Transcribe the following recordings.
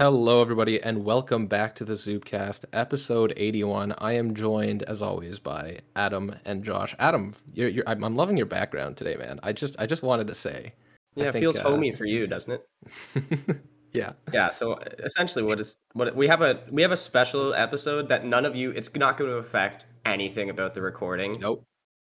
Hello, everybody, and welcome back to the Zubcast, episode 81. I am joined, as always, by Adam and Josh. Adam, you're, you're, I'm, I'm loving your background today, man. I just, I just wanted to say, I Yeah, it think, feels uh, homey for you, doesn't it? yeah, Yeah. So uh, essentially, what is what we have a we have a special episode that none of you. It's not going to affect anything about the recording. nope.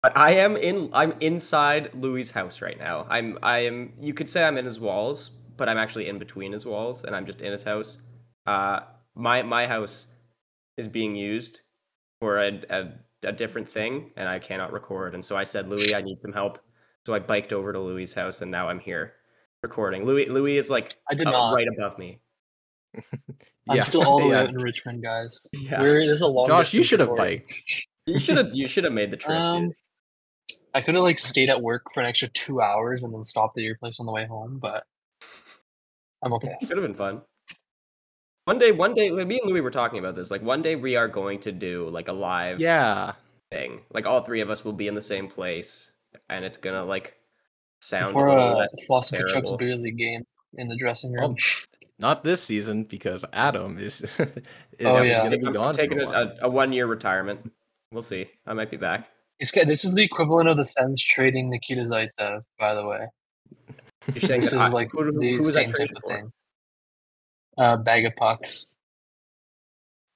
But I am in. I'm inside Louis' house right now. I'm. I am. You could say I'm in his walls, but I'm actually in between his walls, and I'm just in his house. Uh, my my house is being used for a, a a different thing, and I cannot record. And so I said, Louis, I need some help. So I biked over to Louis' house, and now I'm here recording. Louis Louis is like I did uh, not. right above me. I'm Yeah, still all the way yeah. out in Richmond, guys. Yeah. We're, this is a long. Josh, you should have biked. You should have you should have made the trip. Um. I could have like stayed at work for an extra two hours and then stopped at your place on the way home, but I'm okay. Should have been fun. One day, one day, me and Louis were talking about this. Like one day, we are going to do like a live Yeah, thing. Like all three of us will be in the same place, and it's gonna like sound Before a little a less Foster Chuck's beer league game in the dressing Oh, room. not this season because Adam is, is, Oh, yeah. going to be I'm gone. taking a, a a, a one year retirement. We'll see. I might be back. It's. This is the equivalent of the Sens trading Nikita Zaitsev, by the way. You're saying This that is I- like who, who, the who was that same type traded of for? thing. Uh, bag of pucks.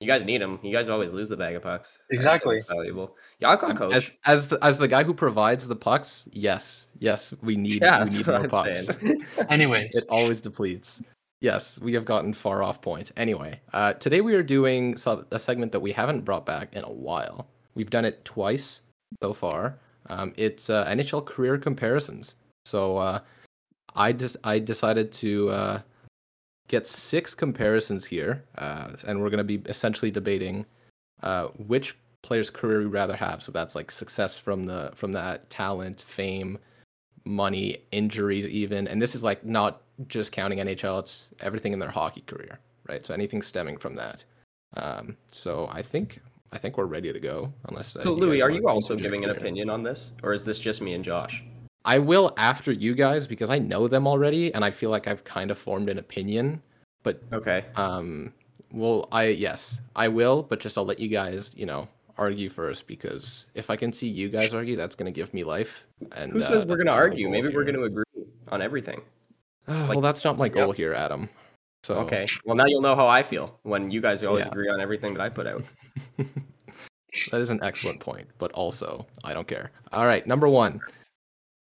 You guys need them. You guys always lose the bag of pucks. That's Exactly. valuable. Yeah, I'll call coach. As as the, as the guy who provides the pucks, yes, yes, we need Yeah, we that's need what more I'm pucks. saying. Anyways, it always depletes. Yes, we have gotten far off point. Anyway, uh, today we are doing a segment that we haven't brought back in a while. We've done it twice so far. Um, it's uh, NHL career comparisons. So uh, I just I decided to uh, get six comparisons here, uh, and we're going to be essentially debating uh, which player's career we'd rather have. So that's like success from the from that talent, fame, money, injuries, even. And this is like not just counting NHL; it's everything in their hockey career, right? So anything stemming from that. Um, so I think I think we're ready to go. Unless So Louis, are you also giving an opinion on this, or is this just me and Josh? I will after you guys because I know them already, and I feel like I've kind of formed an opinion. But Okay. um, well, I yes, I will, but just I'll let you guys, you know, argue first because if I can see you guys argue, that's gonna give me life. And Who uh, says we're gonna argue? goal Maybe we're gonna agree on everything. well, like- that's not my Yep. goal here, Adam. So Okay. Well, now you'll know how I feel when you guys always Yeah. agree on everything that I put out. that is an excellent point, but also I don't care. All right, number one.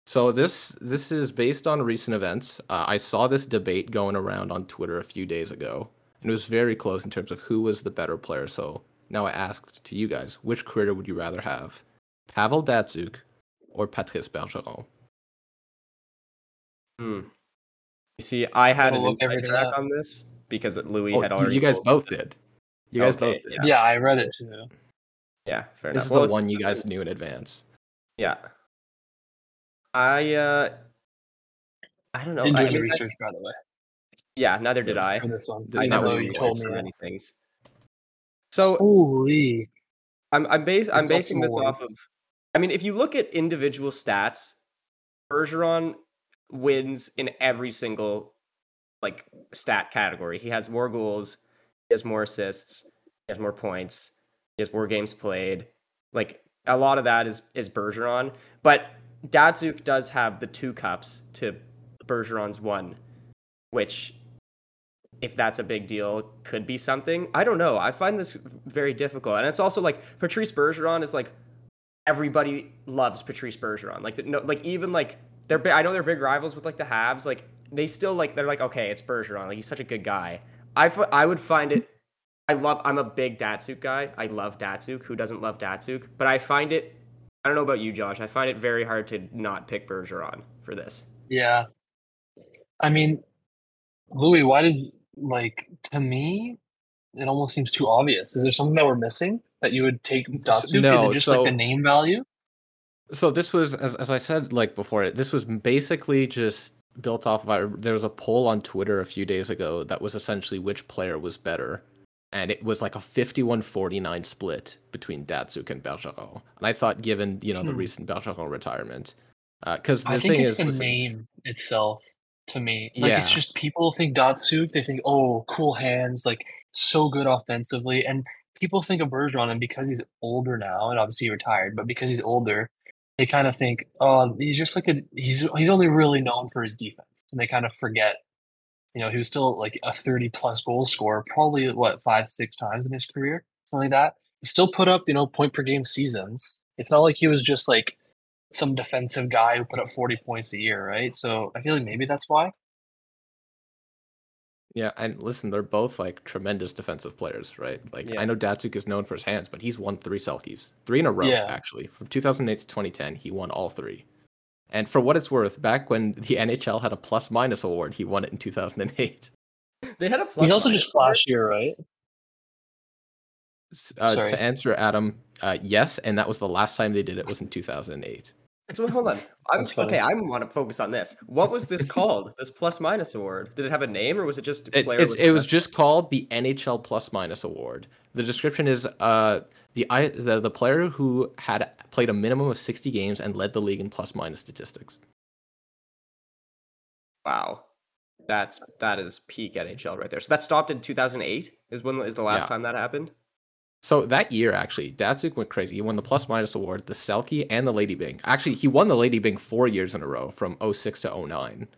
So this this is based on recent events. Uh, I saw this debate going around on Twitter a few days ago, and it was very close in terms of who was the better player. So now I asked to you guys, which creator would you rather have, Pavel Datsyuk or Patrice Bergeron? Hmm. You see, I had We'll an inside track up. on this because Louis Oh, had already. you guys told- both did. You guys Okay, both did. yeah. yeah, I read it too. Yeah, fair This enough. is Well, the one you guys knew in advance. Yeah. I uh, I don't know. Didn't do I any I- research, by the way. Yeah, neither did I. for this one. I know you me. told me many things. So Holy. I'm I'm base I'm basing this off of I mean, if you look at individual stats, Bergeron wins in every single like stat category. He has more goals, he has more assists, he has more points, he has more games played. Like a lot of that is is Bergeron, but Datsyuk does have the two cups to Bergeron's one, which if that's a big deal could be something. I don't know. I find this very difficult. And it's also like Patrice Bergeron is like everybody loves Patrice Bergeron. Like no like even like they're I know they're big rivals with like the Habs, like they still like they're like okay, it's Bergeron. Like he's such a good guy. I f- I would find it I love I'm a big Datsyuk guy. I love Datsyuk. Who doesn't love Datsyuk? But I find it I don't know about you, Josh. I find it very hard to not pick Bergeron for this. Yeah. I mean, Louis, why does like to me it almost seems too obvious. Is there something that we're missing that you would take Datsu? Is no, it just so- like the name value? So this was, as, as I said, like before, this was basically just built off of. There was a poll on Twitter a few days ago that was essentially which player was better, and it was like a 51-49 split between Datsyuk and Bergeron. And I thought, given you know the Hmm. recent Bergeron retirement, because the I think it's is, the listen, name itself to me. Like it's just people think Datsyuk, they think, oh, cool hands, like so good offensively. And people think of Bergeron, and because he's older now, and obviously he retired, but because he's older, they kind of think, oh, he's just like a he's he's only really known for his defense. And they kind of forget, you know, he was still like a 30 plus goal scorer, probably what, five, six times in his career, something like that. He still put up, you know, point per game seasons. It's not like he was just like some defensive guy who put up 40 points a year, right? So I feel like maybe that's why. yeah, and listen, they're both like tremendous defensive players, right? Like Yeah. I know Datsyuk is known for his hands, but he's won three Selkes, three in a row Yeah. actually. From 2008 to 2010, he won all three. And for what it's worth, back when the NHL had a plus minus award, he won it in 2008. They had a plus He's also minus just award. flashier, right? Uh, Sorry. to answer Adam, uh, yes, and that was the last time they did it was in 2008. So hold on. I'm okay. I want to focus on this. What was this called? this plus minus award? Did it have a name or was it just It, with it was just called the NHL plus minus award. The description is uh, the, the the player who had played a minimum of 60 games and led the league in plus minus statistics. wow. That's that is peak NHL right there. So that stopped in 2008. Is when is the last Yeah. time that happened? So that year, actually, Datsyuk went crazy. He won the plus minus award, the Selke, and the Lady Byng. Actually, he won the Lady Byng four years in a row from 06 to 09.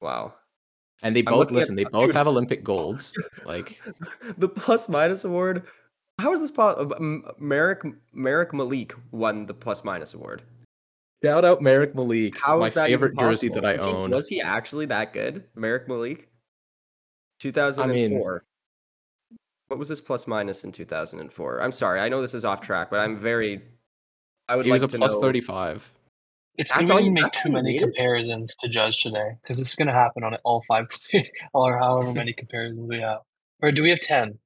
Wow. And they both looking at- listen. They both dude. have Olympic golds. Like the plus minus award. How is this possible? Uh, Marek Marek Malik won the plus minus award. shout out Marek Malik, How my is that even favorite jersey that I? Was he- own. was he actually that good, Marek Malik? 2004. What was his plus minus in 2004? I'm sorry, I know this is off track, but I'm very. I would He like was a to plus know. 35. It's That's too all you- make too many needed? comparisons to judge today because it's going to happen on all five or however many comparisons we have. Or do we have ten?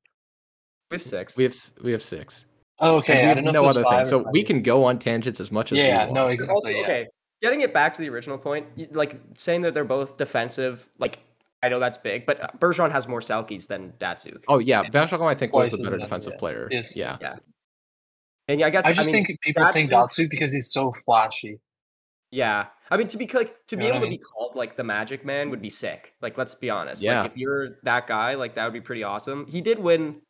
We have six. We have we have six. Oh, And okay. we I have no if it was other thing. So we can go on tangents as much as Yeah, we yeah, want. no, But exactly. also, yeah. okay, getting it back to the original point, like saying that they're both defensive, like I know that's big, but uh, Bergeron has more Selkes than Datsyuk. Oh yeah, Bergeron I think was Twice the better defensive yeah. player. Yes. Yeah. And yeah, I guess I just mean, think people think Datsyuk- Datsu because he's so flashy. Yeah, I mean to be like to be You know able what I to be called like the Magic Man would be sick. Like let's be honest. Yeah. Like if you're that guy, like that would be pretty awesome. He did win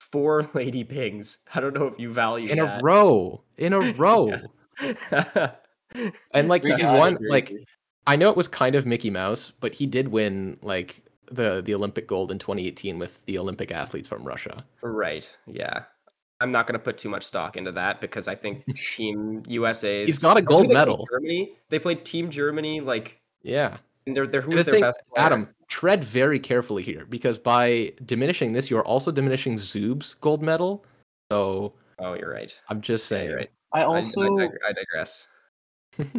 four Lady Byngs. I don't know if you value In a row. In a row. And like he's he's got it, won agree. like I know it was kind of Mickey Mouse, but he did win like the the Olympic gold in 2018 with the Olympic athletes from Russia. right. Yeah. I'm not going to put too much stock into that because I think Team USA. He's got a gold medal. Germany. They played Team Germany. Like Yeah. and they're they're And who's the their thing, best player? Adam, tread very carefully here because by diminishing this, you're also diminishing Zub's gold medal. So Oh, you're right. I'm just Yeah, saying. you're right. I I- I also I digress.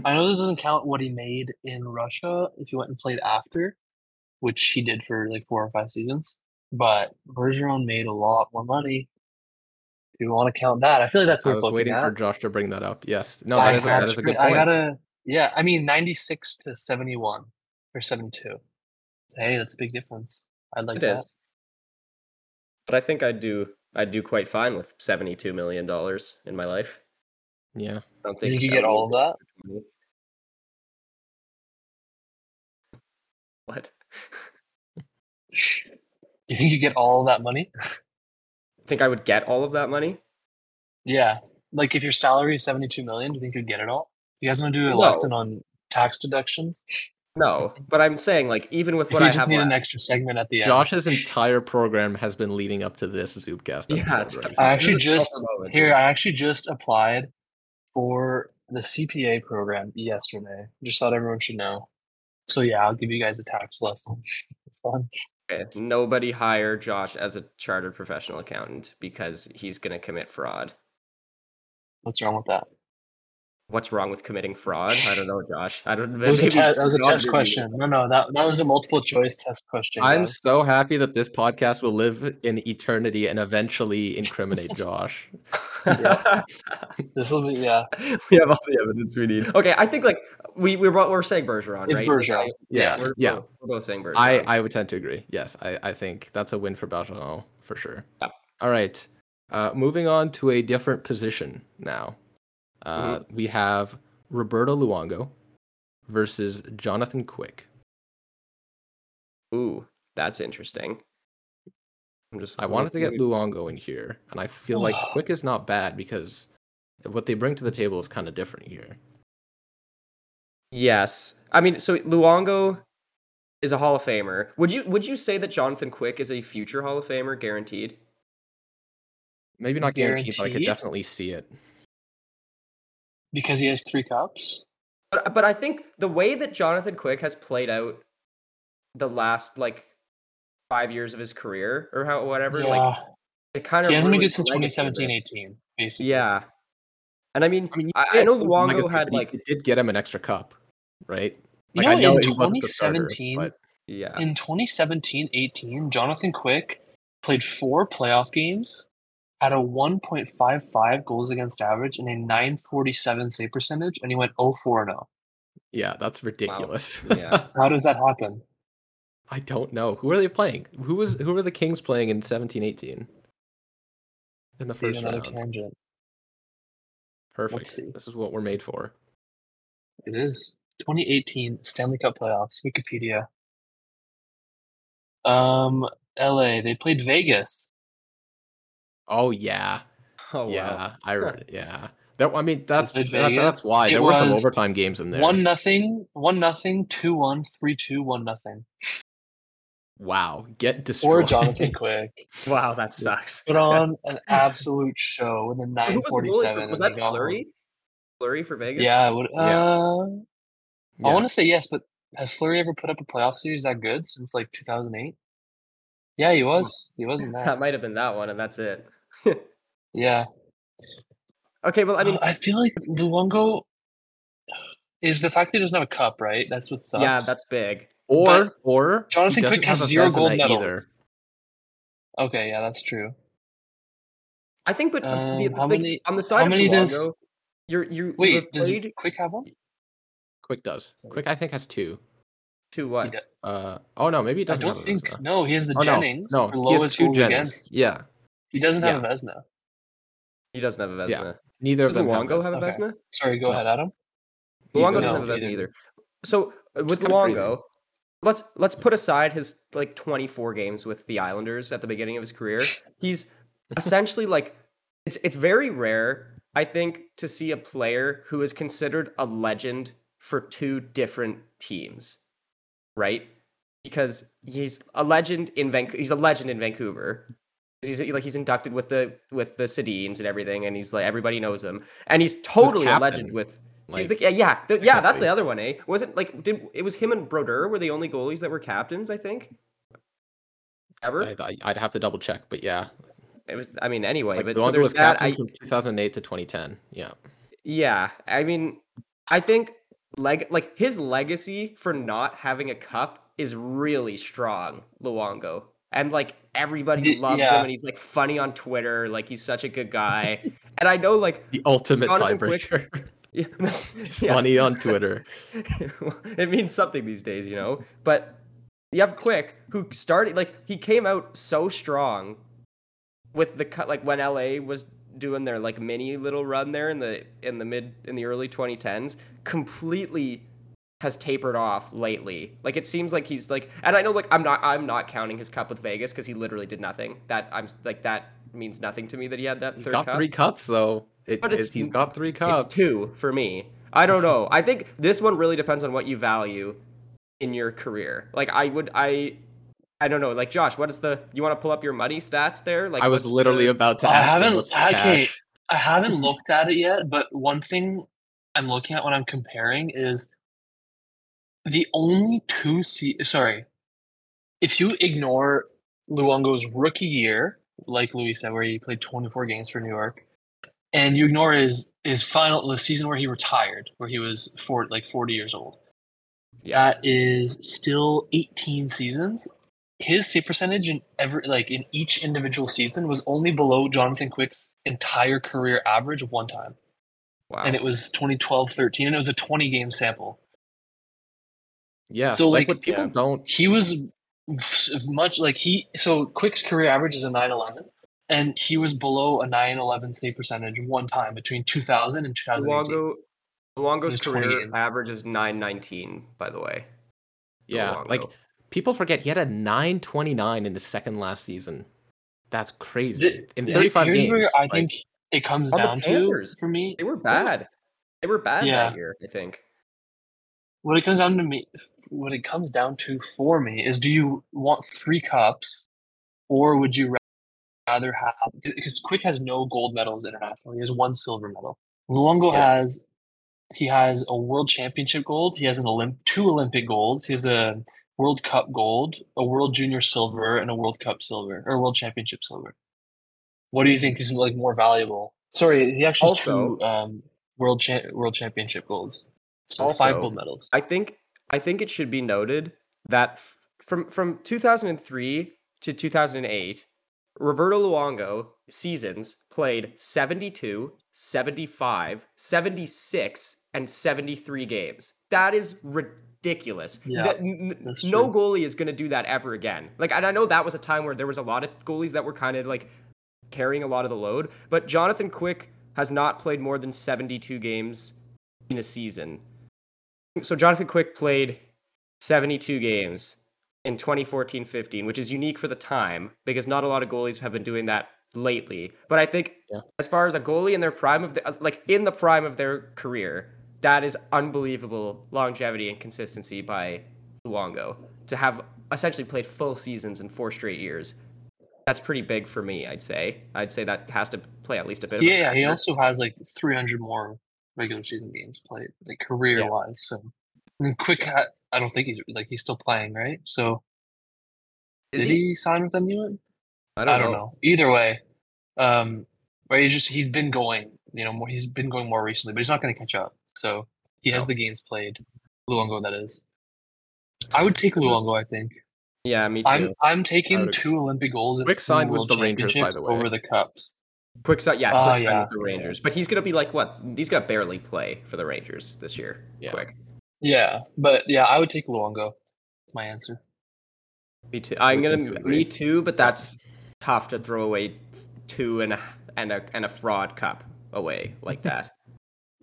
I know this doesn't count what he made in Russia if he went and played after, which he did for like four or five seasons. But Bergeron made a lot more money. If you want to count that, I feel like that's I was waiting at. for Josh to bring that up. Yes. No, that is that is a good I point. gotta, yeah. I mean, ninety-six to seventy-one or seventy-two. Hey, that's a big difference. I like It that. is. But I think I'd do I'd do quite fine with seventy two million dollars in my life. Yeah. I don't You think think you get all of that? What? You think you get all of that money? think I would get all of that money? Yeah. Like if your salary is seventy-two million, do you think you'd get it all? You guys want to do a No. lesson on tax deductions? No, but I'm saying like even with If what you I just have need an extra segment at the end. Josh's entire program has been leading up to this Zubcast Yeah, right? I actually just here. I actually just applied for the CPA program yesterday. Just thought everyone should know. So yeah, I'll give you guys a tax lesson. Fun. Okay, Nobody hire Josh as a chartered professional accountant because he's going to commit fraud. What's wrong with that? What's wrong with committing fraud? I don't know, Josh. I don't. It was a, te- that was a test didn't question. No, no, that that was a multiple choice test question. I'm guys. so happy that this podcast will live in eternity and eventually incriminate Josh. either. This will be yeah. we have all the evidence we need. Okay, I think like we we're both- we're saying Bergeron, It's right? Bergeron. Yeah, we're, yeah. We're, we're both saying Bergeron. I, I would tend to agree. Yes, I, I think that's a win for Bergeron for sure. Yep. All right. Uh, moving on to a different position now. Uh, Mm-hmm. We have Roberto Luongo versus Jonathan Quick. Ooh, that's interesting. I'm just. I wanted to get Luongo in here, and I feel like Quick is not bad because what they bring to the table is kind of different here. Yes, I mean, so Luongo is a Hall of Famer. Would you would you say that Jonathan Quick is a future Hall of Famer, guaranteed? Maybe not guaranteed, but I could definitely see it. Because he has three cups. But but I think the way that Jonathan Quick has played out the last like five years of his career or how whatever, yeah. like it kind of he hasn't been good since 2017-18, basically. Yeah, and I mean, I mean, I, yeah, I know Luongo legacy, had he- like it did get him an extra cup, right? You Like, I know, know in he wasn't the starter, 2017, but yeah, in 2017-18, Jonathan Quick played four playoff games at a 1.55 goals against average and a 947 save percentage, and he went 0 0. yeah, that's ridiculous. Yeah. How does that happen? I don't know. Who are they playing? Who was who were the Kings playing in 17-18? In the first round. tangent. Perfect. see. This is what we're made for. It is 2018 Stanley Cup playoffs. Wikipedia. Um, LA. They played Vegas. Oh yeah. oh yeah. wow, I read it. Yeah. That I mean that's played that- that's why there were some overtime games in there. One nothing, one nothing, two one, three two, one nothing. Wow. Get destroyed. Or. Jonathan Quick wow, that sucks. put on an absolute show in a Who was the goalie 947. for- Was that. Fleury? Fleury for Vegas? Yeah, it would, Yeah. uh, Yeah. I want to say yes, but has Fleury ever put up a playoff series that good since like 2008? Yeah, he was. He was not that that. might have been that one, and that's it. Yeah. okay, well, I mean, Uh, I feel like Luongo is the fact that he doesn't have a cup, right? That's what sucks. yeah, that's big. or but or Jonathan doesn't Quick have has a zero gold Vezina medals. either. okay. Yeah, that's true. I think, but Um, the how thing, many- on the side how of many Luongo, does- you're you Wait, you've does played Quick have one? Quick does. Quick I think has two. Two what? Uh oh no, maybe he doesn't I don't have think. Vezina. No, he has the Oh, no, Jennings no, for he has two Jennings. against. Yeah. He doesn't have Yeah. a Vezina. He doesn't have a Vezina. Yeah, Neither Does of them Luongo have a Okay. Vezina? Sorry, go No. ahead, Adam. Luongo doesn't have a Vezina either. either. So uh, with. Luongo, let's let's put aside his like 24 games with the Islanders at the beginning of his career. He's essentially like it's it's very rare, I think, to see a player who is considered a legend for two different teams, right? Because he's a legend in Vancouver. He's a legend in Vancouver. He's like he's inducted with the with the Sedins and everything, and he's like everybody knows him, and he's totally a legend with He's Like yeah, yeah, the- yeah. That's the other one, eh? Wasn't like did it was him and Brodeur were the only goalies that were captains? I think. Ever? I, I'd have to double check, but yeah. It was. I mean, anyway, Like, but so Luongo there's was that. captain I, from 2008 to 2010. Yeah. yeah, I mean, I think leg like his legacy for not having a cup is really strong, Luongo. And like everybody loves yeah. him, and he's like funny on Twitter. Like he's such a good guy. and I know, like, The ultimate Jonathan Quick- tiebreaker. yeah, yeah. funny on Twitter. it means something these days, you know. But You have Quick, who started like he came out so strong with the cut like when LA was doing their like mini little run there in the in the mid in the early 2010s, completely has tapered off lately. Like it seems like he's like and I know like I'm not I'm not counting his cup with Vegas because he literally did nothing. That I'm like that means nothing to me that he had that He's third got cup. three cups though. It, But it's- it's, he's got three cups. It's two for me. I don't know. I think this one really depends on what you value in your career. Like I would I I don't know. Like Josh, what is the you want to pull up your money stats there? Like I was literally the- about to I ask haven't. Okay. I haven't looked at it yet. But one thing I'm looking at when I'm comparing is the only two. Se- sorry, if you ignore Luongo's rookie year, like Louis said, where he played 24 games for New York, and you ignore his his final the season where he retired, where he was four, like 40 years old. yeah. That is still 18 seasons. His save percentage in every like in each individual season was only below Jonathan Quick's entire career average one time. Wow. And it was 2012-13 and it was a 20 game sample. Yeah. So, like, like, people yeah. don't. He was much like he so Quick's career average is a 911 and he was below a 911 save percentage one time between 2000 and 2018. Luongo Luongo's It was 20 career average is 919, by the way. Yeah. Luongo. Like people forget he had a 929 in the second last season. That's crazy. The- in 35 here's games. where I like, think it comes On the down to for me They were bad. They were bad Yeah. that year, I think. What it comes down to me what it comes down to for me is do you want three cups or would you rather have because quick has no gold medals internationally. He has one silver medal. Luongo Yeah. has he has a world championship gold. He has an olymp two olympic golds. He has a world cup gold a world junior silver and a world cup silver or world championship silver. What do you think is like more valuable? Sorry he actually has Also- two um world cha- world championship golds so five gold medals I think I think it should be noted that f- from from 2003 to 2008, Roberto Luongo seasons played 72, 75, 76, and 73 games. That is ridiculous. Yeah, That- n- no goalie is going to do that ever again. Like, and I know that was a time where there was a lot of goalies that were kind of like carrying a lot of the load, but Jonathan Quick has not played more than 72 games in a season. So Jonathan Quick played 72 games in 2014-15, which is unique for the time because not a lot of goalies have been doing that lately. But I think Yeah. as far as a goalie in their prime of the like in the prime of their career, that is unbelievable longevity and consistency by Luongo to have essentially played full seasons in four straight years. That's pretty big for me, I'd say. I'd say that has to play at least a bit of a Yeah, he also has like 300 more regular season games played, like career wise. So, I mean, Quick, ha- I don't think he's like he's still playing, right? So, Is did he? he? sign with anyone? I I don't, know. Either way, um, right? He's just he's been going, you know, more, he's been going more recently, but he's not going to catch up. So he has No. the games played. Luongo, that is. I would take Luongo. I think Yeah, me too. I'm I'm taking two Olympic goals. Quick signed with the Rangers, by the way. over the cups. Quick sign, yeah, Oh, quick sign yeah. with the Rangers. But he's gonna be like what? He's gonna barely play for the Rangers this year. Yeah. Quick. Yeah, but yeah, I would take Luongo. That's my answer. Me too. I'm gonna tend to agree. me too, but that's tough to throw away two and a and a and a fraud cup away like that.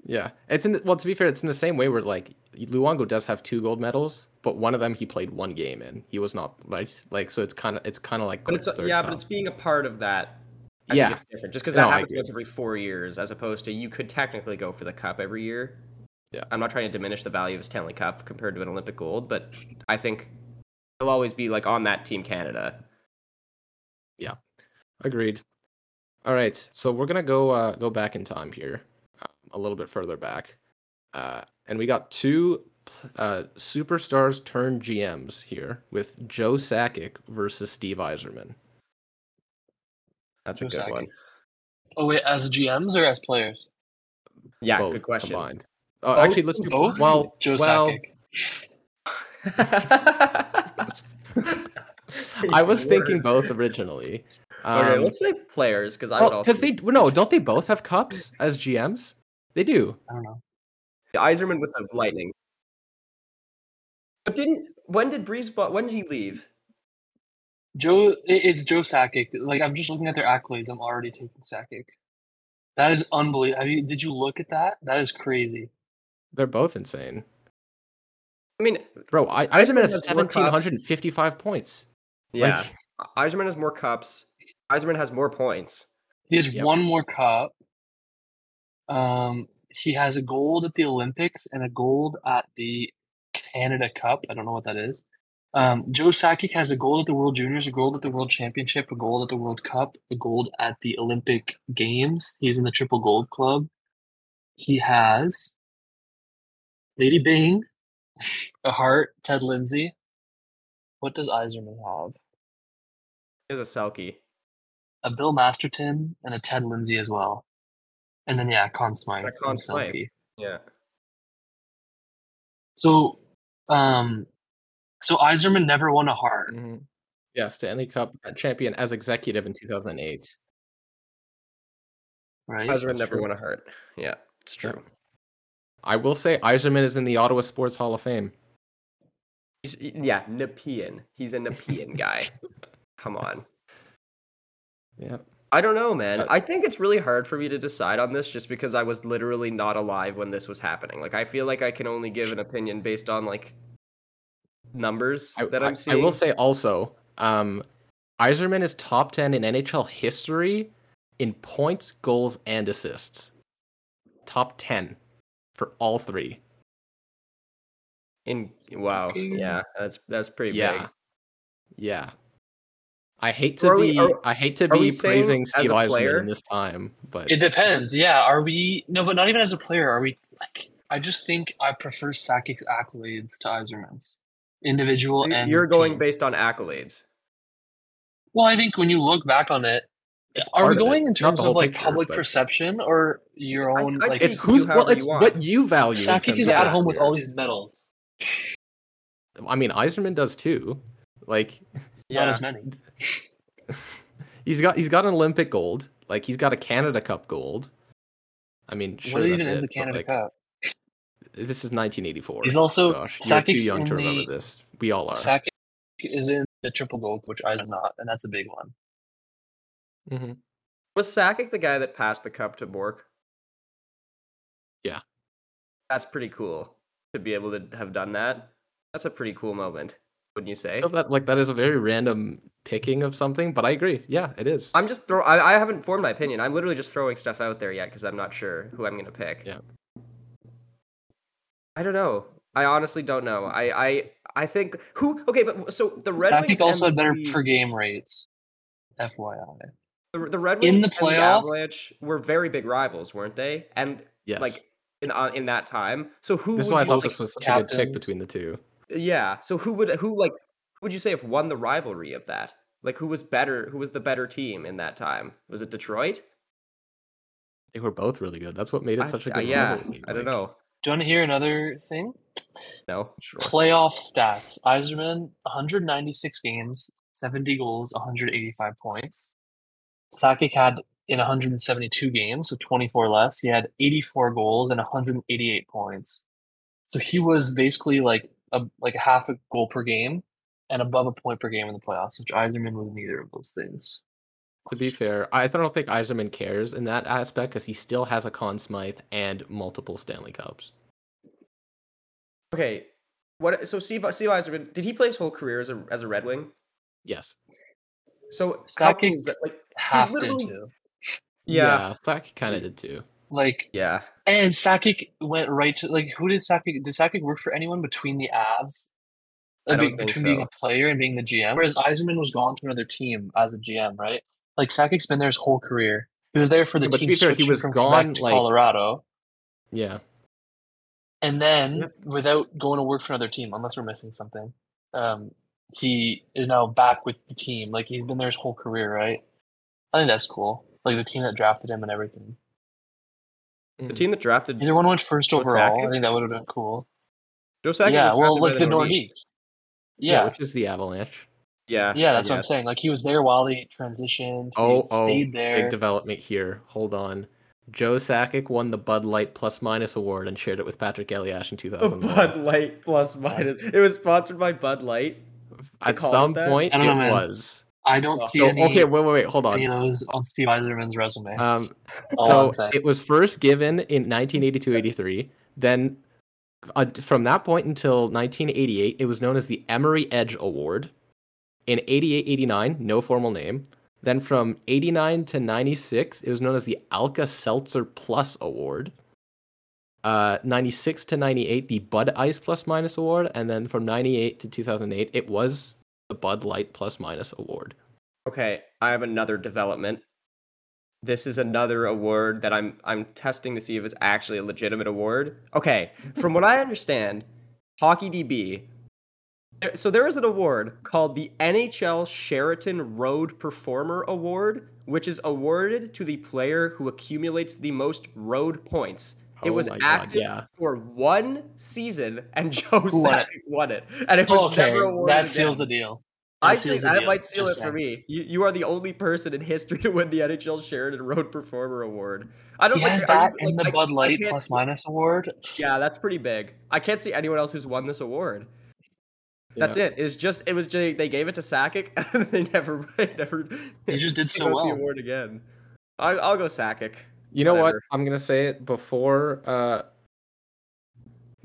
Yeah, it's in. The, well, to be fair, it's in the same way where like Luongo does have two gold medals, but one of them he played one game in. He was not right. Like so, it's kind of it's kind of like but it's yeah, cup. but it's being a part of that. I Yeah. it's different. Just because that I happens once every four years, as opposed to you could technically go for the cup every year. Yeah. I'm not trying to diminish the value of a Stanley Cup compared to an Olympic gold, but I think he'll always be like on that Team Canada. Yeah, agreed. All right, so we're gonna go uh, go back in time here, uh, a little bit further back, uh, and we got two uh, superstars turned GMs here with Joe Sakic versus Steve Yzerman. That's a good Sakic. one. Oh wait, as GMs or as players? Yeah, Both good question. Combined. Oh, Both? actually, let's do Both? Well, Joe well, I was thinking both originally. okay, Um, let's say players because I would well, also because they no, don't they both have cups as GMs? They do. I don't know. The Yzerman with the Lightning. But didn't when did Breeze? When did he leave? Joe, it's Joe Sakic. Like I'm just looking at their accolades. I'm already taking Sakic. That is unbelievable. Have you? Did you look at that? That is crazy. They're both insane. I mean, Bro, I, Yzerman Yzerman has has 1,755 points. yeah. Like, Yzerman has more cups. Yzerman has more points. He has Yep. one more cup. Um, he has a gold at the Olympics and a gold at the Canada Cup. I don't know what that is. Um, Joe Sakic has a gold at the World Juniors, a gold at the World Championship, a gold at the World Cup, a gold at the Olympic Games. He's in the Triple Gold Club. He has Lady Byng, a heart, Ted Lindsay. What does Yzerman have? He has a Selke. a Bill Masterton and a Ted Lindsay as well. And then yeah, Conn Smythe. Conn Smythe. Yeah. So um so Yzerman never won a heart, mhm. Yeah, Stanley Cup champion as executive in 2008. right? Yzerman That's never true. won a heart. Yeah, it's Yeah. true. I will say Yzerman is in the Ottawa Sports Hall of Fame. He's, yeah, Nepean. He's a Nepean guy. Come on. Yeah. I don't know, man. Uh, I think it's really hard for me to decide on this just because I was literally not alive when this was happening. Like I feel like I can only give an opinion based on like numbers I, that I- I'm I seeing. will say also, um, Yzerman is top 10 in NHL history in points, goals, and assists. Top 10 for all three. in wow, yeah, that's that's pretty yeah. big. Yeah. I hate to Are we- be are- I hate to be praising as Steve a Yzerman in this time, but It depends. Yeah, are we no, but not even as a player, are we like I just think I prefer Sakic's accolades to Yzerman's. Individual You- and You're going team. based on accolades. Well, I think when you look back on it, It's are we part of it. going in It's not the terms of like picture, public but- perception or your own I'd like it's who's well, it's you what you value. in Sakic is at home with all these medals. I mean, Yzerman does too. Like Not Yeah. as many. he's got he's got an Olympic gold. Like he's got a Canada Cup gold. I mean, sure, what even that's is it, the Canada like, Cup? This is 1984. He's also Josh. You're too young to remember the this. We all are. Sakic is in the triple gold, which I'm not, and that's a big one. Mm-hmm. Was Sakic the guy that passed the cup to Bourque? Yeah. That's pretty cool to be able to have done that. That's a pretty cool moment, wouldn't you say? feel that like that is a very random picking of something, but I agree. Yeah, it is. I'm just throw. I, I haven't formed my opinion. I'm literally just throwing stuff out there yet because I'm not sure who I'm gonna pick. Yeah. I don't know. I honestly don't know. I I I think who. Okay, but so the Red Wings also had better the, per game rates. FYI. the, the Red in Wings the and the Avalanche were very big rivals, weren't they? And yes. like in uh, in that time. So who this is would why I you thought like- this was such a good pick between the two. Yeah. So who would who like who would you say if won the rivalry of that? Like who was better? Who was the better team in that time? Was it Detroit? They were both really good. That's what made it I- such a uh, good yeah. rivalry. I don't know. Do you want to hear another thing? No. Sure. Playoff stats. Yzerman, 196 games, 70 goals, 185 points. Sakic had in 172 games, so 24 less. He had 84 goals and 188 points. So he was basically like a like a half a goal per game and above a point per game in the playoffs, which Yzerman was neither of those things. To be fair, I don't think Yzerman cares in that aspect because he still has a Conn Smythe and multiple Stanley Cups. Okay. What? So Steve Steve Yzerman did he play his whole career as a as a Red Wing? Yes. So how is that? Like Half literally- into yeah. Saki kind of did too. like Yeah. And Sakic went right to like who did Sakic did Sakic work for anyone between the Avs? I Uh, don't be- think between being a player and being the GM, whereas Yzerman was gone to another team as a GM, right? Like Sakic's been there his whole career. He was there for the Yeah, but to team be fair, he switching was from gone, to like- Colorado, Yeah. and then Yep. without going to work for another team, unless we're missing something, um, he is now back with the team. Like he's been there his whole career, right? I think that's cool. Like the team that drafted him and everything. The Mhm. team that drafted Either one went first Joe overall. Sakic? I think that would have been cool. Joe Sakic yeah, was well, like the Nordiques. Yeah. Yeah, which is the Avalanche. Yeah. yeah, that's what I'm saying. Like he was there while they transitioned. He Oh, oh, stayed there. big development here. Hold on. Joe Sakic won the Bud Light Plus Minus Award and shared it with Patrik Elias in A 2001. Bud Light plus minus. It was sponsored by Bud Light. At some it point, I it don't know, man. was. I don't see So any, okay, wait, wait, wait, hold any of on. those on Steve Yzerman's resume. Um, so it was first given in 1982-83. Then, uh, from that point until 1988, it was known as the Emery Edge Award. In 88-89, no formal name. Then from 89 to 96, it was known as the Alka Seltzer Plus Award. Uh, 96 to 98, the Bud Ice Plus Minus Award, and then from 98 to 2008, it was the Bud Light Plus Minus Award. Okay, I have another development. This is another award that I'm I'm testing to see if it's actually a legitimate award. Okay, from what I understand, Hockey DB. There- So there is an award called the NHL Sheraton Road Performer Award, which is awarded to the player who accumulates the most road points. It Oh was my God, active yeah. for one season, and Joe Who won it? Sakic won it, and it was okay, never awarded that seals again. the deal. I That say seals that deal, might seal it just for saying. me. You, you are the only person in history to win the NHL Sheraton Road Performer Award. I don't He like, has that you- in like, the I- Bud Light plus see- minus award. Yeah, that's pretty big. I can't see anyone else who's won this award. That's Yeah. it. It's just it was just, they gave it to Sakic and they never they never He just did so well. the award again. I, I'll go Sakic. You know what? I'm gonna say it before uh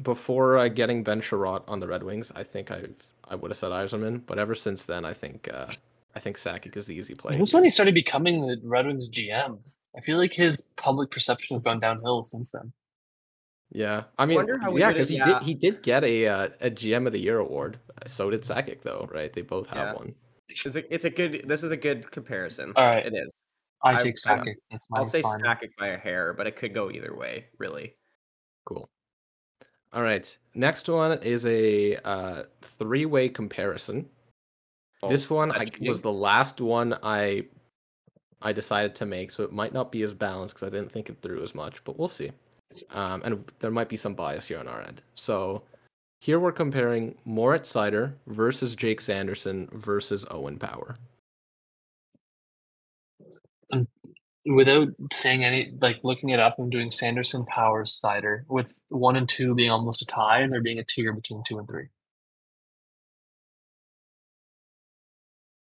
before uh, getting Ben Chiarot on the Red Wings. I think I I would have said Yzerman, but ever since then, I think uh I think Sakic is the easy play. It was when he started becoming the Red Wings GM. I feel like his public perception has gone downhill since then. Yeah, I mean, wonder how yeah, because he yeah. did he did get a uh, a GM of the Year award. So did Sakic, though, right? They both have Yeah. one. It's a it's a good this is a good comparison. All right. It is. I I- take I- Sakic. That's my I'll say final. Sakic by a hair, but it could go either way, really. Cool. All right, next one is a uh, three way comparison. Oh, this one I, was the last one I I decided to make, so it might not be as balanced because I didn't think it through as much, but we'll see. Um, and there might be some bias here on our end. So here we're comparing Moritz Seider versus Jake Sanderson versus Owen Power. Without saying any, like looking it up, I'm doing Sanderson Powers Slider with one and two being almost a tie, and there being a tier between two and three.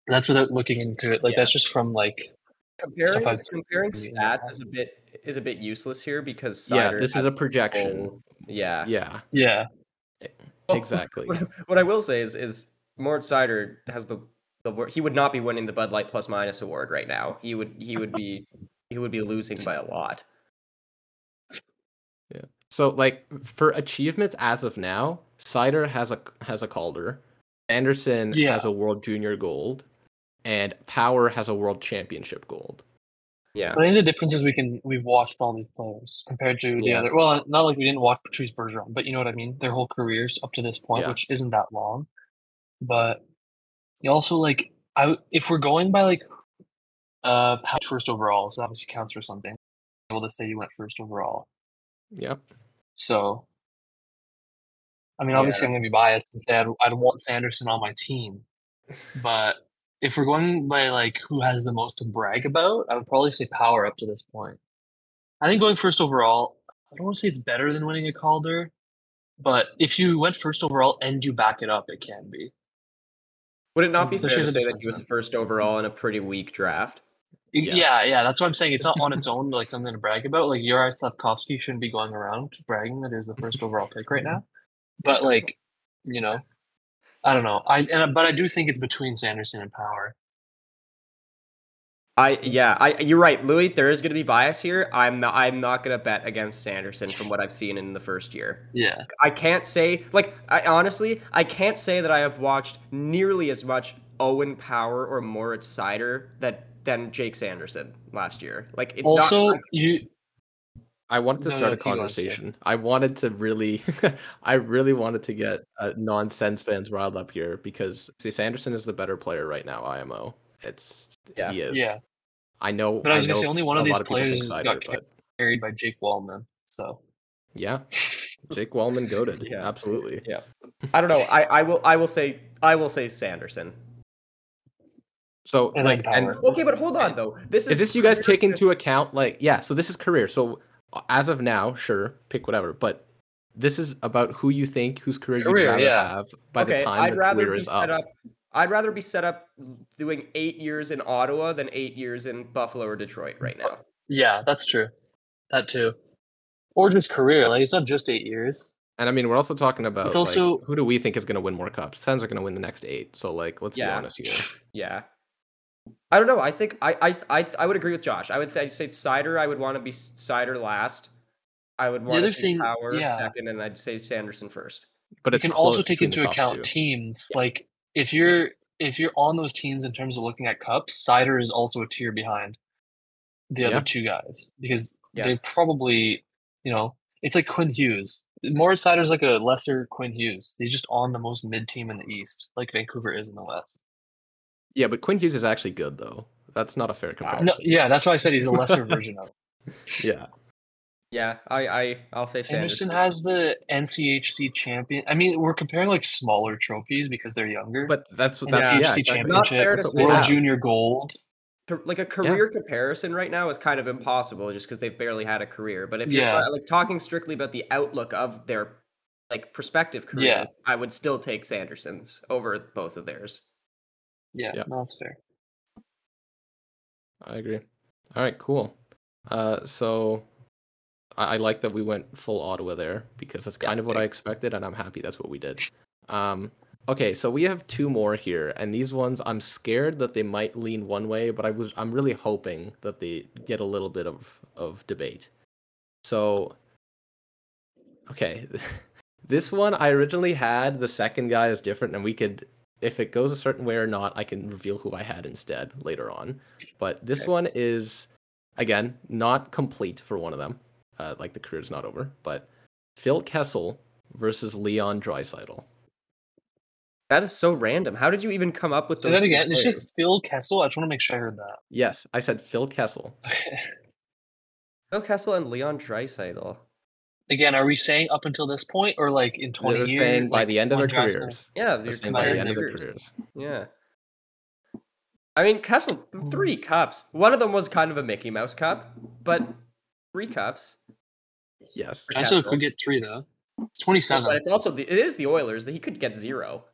That's without looking into it. Like Yeah. that's just from like Comparing I've comparing stats is a bit is a bit useless here because yeah, this is a projection. full- yeah. Yeah, yeah. Oh, exactly. What, what I will say is is Mort Seider has the the he would not be winning the Bud Light plus minus award right now. He would he would be he would be losing by a lot. Yeah. So like for achievements as of now, Seider has a has a Calder, Anderson Yeah. has a World Junior Gold, and Power has a World Championship Gold. Yeah. I think the difference is we can we've watched all these players compared to the Yeah. other. Well, not like we didn't watch Patrice Bergeron, but you know what I mean. Their whole careers up to this point, Yeah. which isn't that long. But you also like I if we're going by like uh past first overall, so obviously counts for something. Able to say you went first overall. Yep. So, I mean, obviously, I'm going to be biased and say I'd, I'd want Sanderson on my team. But if we're going by like who has the most to brag about, I would probably say Power up to this point. I think going first overall, I don't want to say it's better than winning a Calder, but if you went first overall and you back it up, it can be. Would it not be fair to say that he was first overall in a pretty weak draft? Yes. Yeah, yeah, that's what I'm saying. It's not on its own like something to brag about. Like Juraj Slafkovsky shouldn't be going around bragging that he was the first overall pick right now. But like, you know, I don't know. I and uh, but I do think it's between Sanderson and Power. I yeah, I you're right, Louis. There is going to be bias here. I'm not I'm not going to bet against Sanderson from what I've seen in the first year. Yeah, I can't say like I honestly I can't say that I have watched nearly as much Owen Power or Moritz Seider that than Jake Sanderson last year. Like it's also, not you I wanted to No, start no, a keep going, Jake. conversation. I wanted to really, I really wanted to get uh, non-sense fans riled up here because see, Sanderson is the better player right now. IMO, it's Yeah. he is. yeah. I know. But I was gonna say only one of these think players Seider, got but carried by Jake Walman. So yeah, Jake Walman goaded. Yeah. absolutely. Yeah, I don't know. I, I will I will say I will say Sanderson. So And like, and. Okay, but hold on though. This is is this you guys take into account like yeah? So this is career. So as of now, sure, pick whatever. But this is about who you think whose career, Career, you'd rather yeah. have by okay, the time I'd the rather career be is set up. up. I'd rather be set up doing eight years in Ottawa than eight years in Buffalo or Detroit right now. Yeah, that's true. That too. Or just career. Like it's not just eight years. And I mean, we're also talking about It's like, also- who do we think is going to win more cups? Sens are going to win the next eight. So like, let's be honest here. Yeah. I don't know. I think I I I, I would agree with Josh. I would say, say Seider. I would want to be Seider last. I would want other to be thing- Power yeah. second, and I'd say Sanderson first. But You can also take into account two. teams. Like if you're if you're on those teams in terms of looking at cups, Seider is also a tier behind the Yeah. other two guys because Yeah. they probably, you know, it's like Quinn Hughes. Moritz Seider's like a lesser Quinn Hughes. He's just on the most mid team in the East, like Vancouver is in the West. Yeah, but Quinn Hughes is actually good though. That's not a fair comparison. No, yeah, that's why I said he's a lesser version of. it. Yeah. Yeah, I I I'll say Sanderson Sanderson. has the NCHC champion. I mean, we're comparing like smaller trophies because they're younger. But that's what NCHC that's yeah. It's exactly. not fair to That's say World have. Junior Gold. Like a career comparison right now is kind of impossible just because they've barely had a career. But if you're Yeah. like talking strictly about the outlook of their like prospective careers, Yeah. I would still take Sanderson's over both of theirs. Yeah, Yeah. no, that's fair. I agree. All right, cool. Uh, so I, I like that we went full Ottawa there because that's kind of what I expected, and I'm happy that's what we did. Um, okay, so we have two more here, and these ones I'm scared that they might lean one way, but I was I'm really hoping that they get a little bit of of debate. So, okay, this one I originally had the second guy is different, and we could. If it goes a certain way or not, I can reveal who I had instead later on. But this Okay. one is again not complete for one of them. Uh, like the career's not over, but Phil Kessel versus Leon Draisaitl. That is so random. How did you even come up with Say those that again. Did you say? Phil Kessel? I just want to make sure I heard that. Yes, I said Phil Kessel. Phil Kessel and Leon Draisaitl. Again, are we saying up until this point or like in 20 They're years? saying by the end of their one careers. Yeah, They're saying by the end of their careers. careers. Yeah. I mean, Kessel three mm. cups. One of them was kind of a Mickey Mouse cup, but three cups. Yes. for Kessel Kessel. could get three though. 27. But it's also the, it is the Oilers that he could get zero.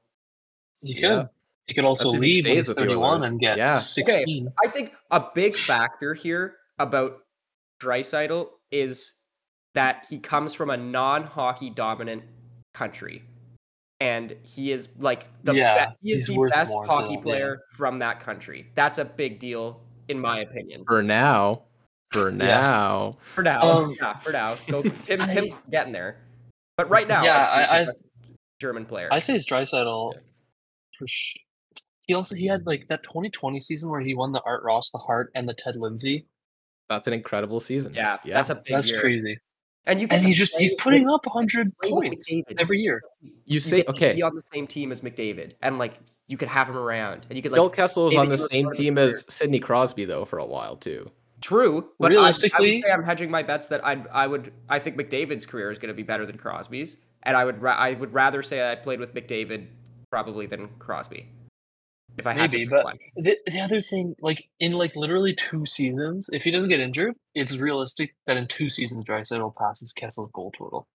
He could. Yeah. He could also That's leave when he's with the 31 Oilers. and get Yeah. 16. I think a big factor here about Draisaitl is that he comes from a non-hockey dominant country, and he is like the Yeah, be- he is the best more to hockey them, yeah. player from that country. That's a big deal, in my opinion. For now. For now. For now, Um, yeah, for now. Go, Tim, I- Tim's getting there, but right now, Yeah, I'd say I- I- German player. I say it's Draisaitl for sure. He also he had like that 2020 season where he won the Art Ross, the Hart, and the Ted Lindsay. That's an incredible season. yeah, Yeah. that's a big That's year. crazy. And you And he's just he's putting with- up 100 points every year. You say to okay. be on the same team as McDavid, and like you could have him around, and you could like Phil Kessel was on the same one of the team as. Sidney Crosby though for a while too. True, but I- I, Realistically- would say I'm hedging my bets that I I would I think McDavid's career is going to be better than Crosby's, and I would ra- I would rather say I played with McDavid probably than Crosby. If I had to Maybe, pick but the, the other thing, like in like literally two seasons, if he doesn't get injured, it's realistic that in two seasons Draisaitl passes Kessel's goal total,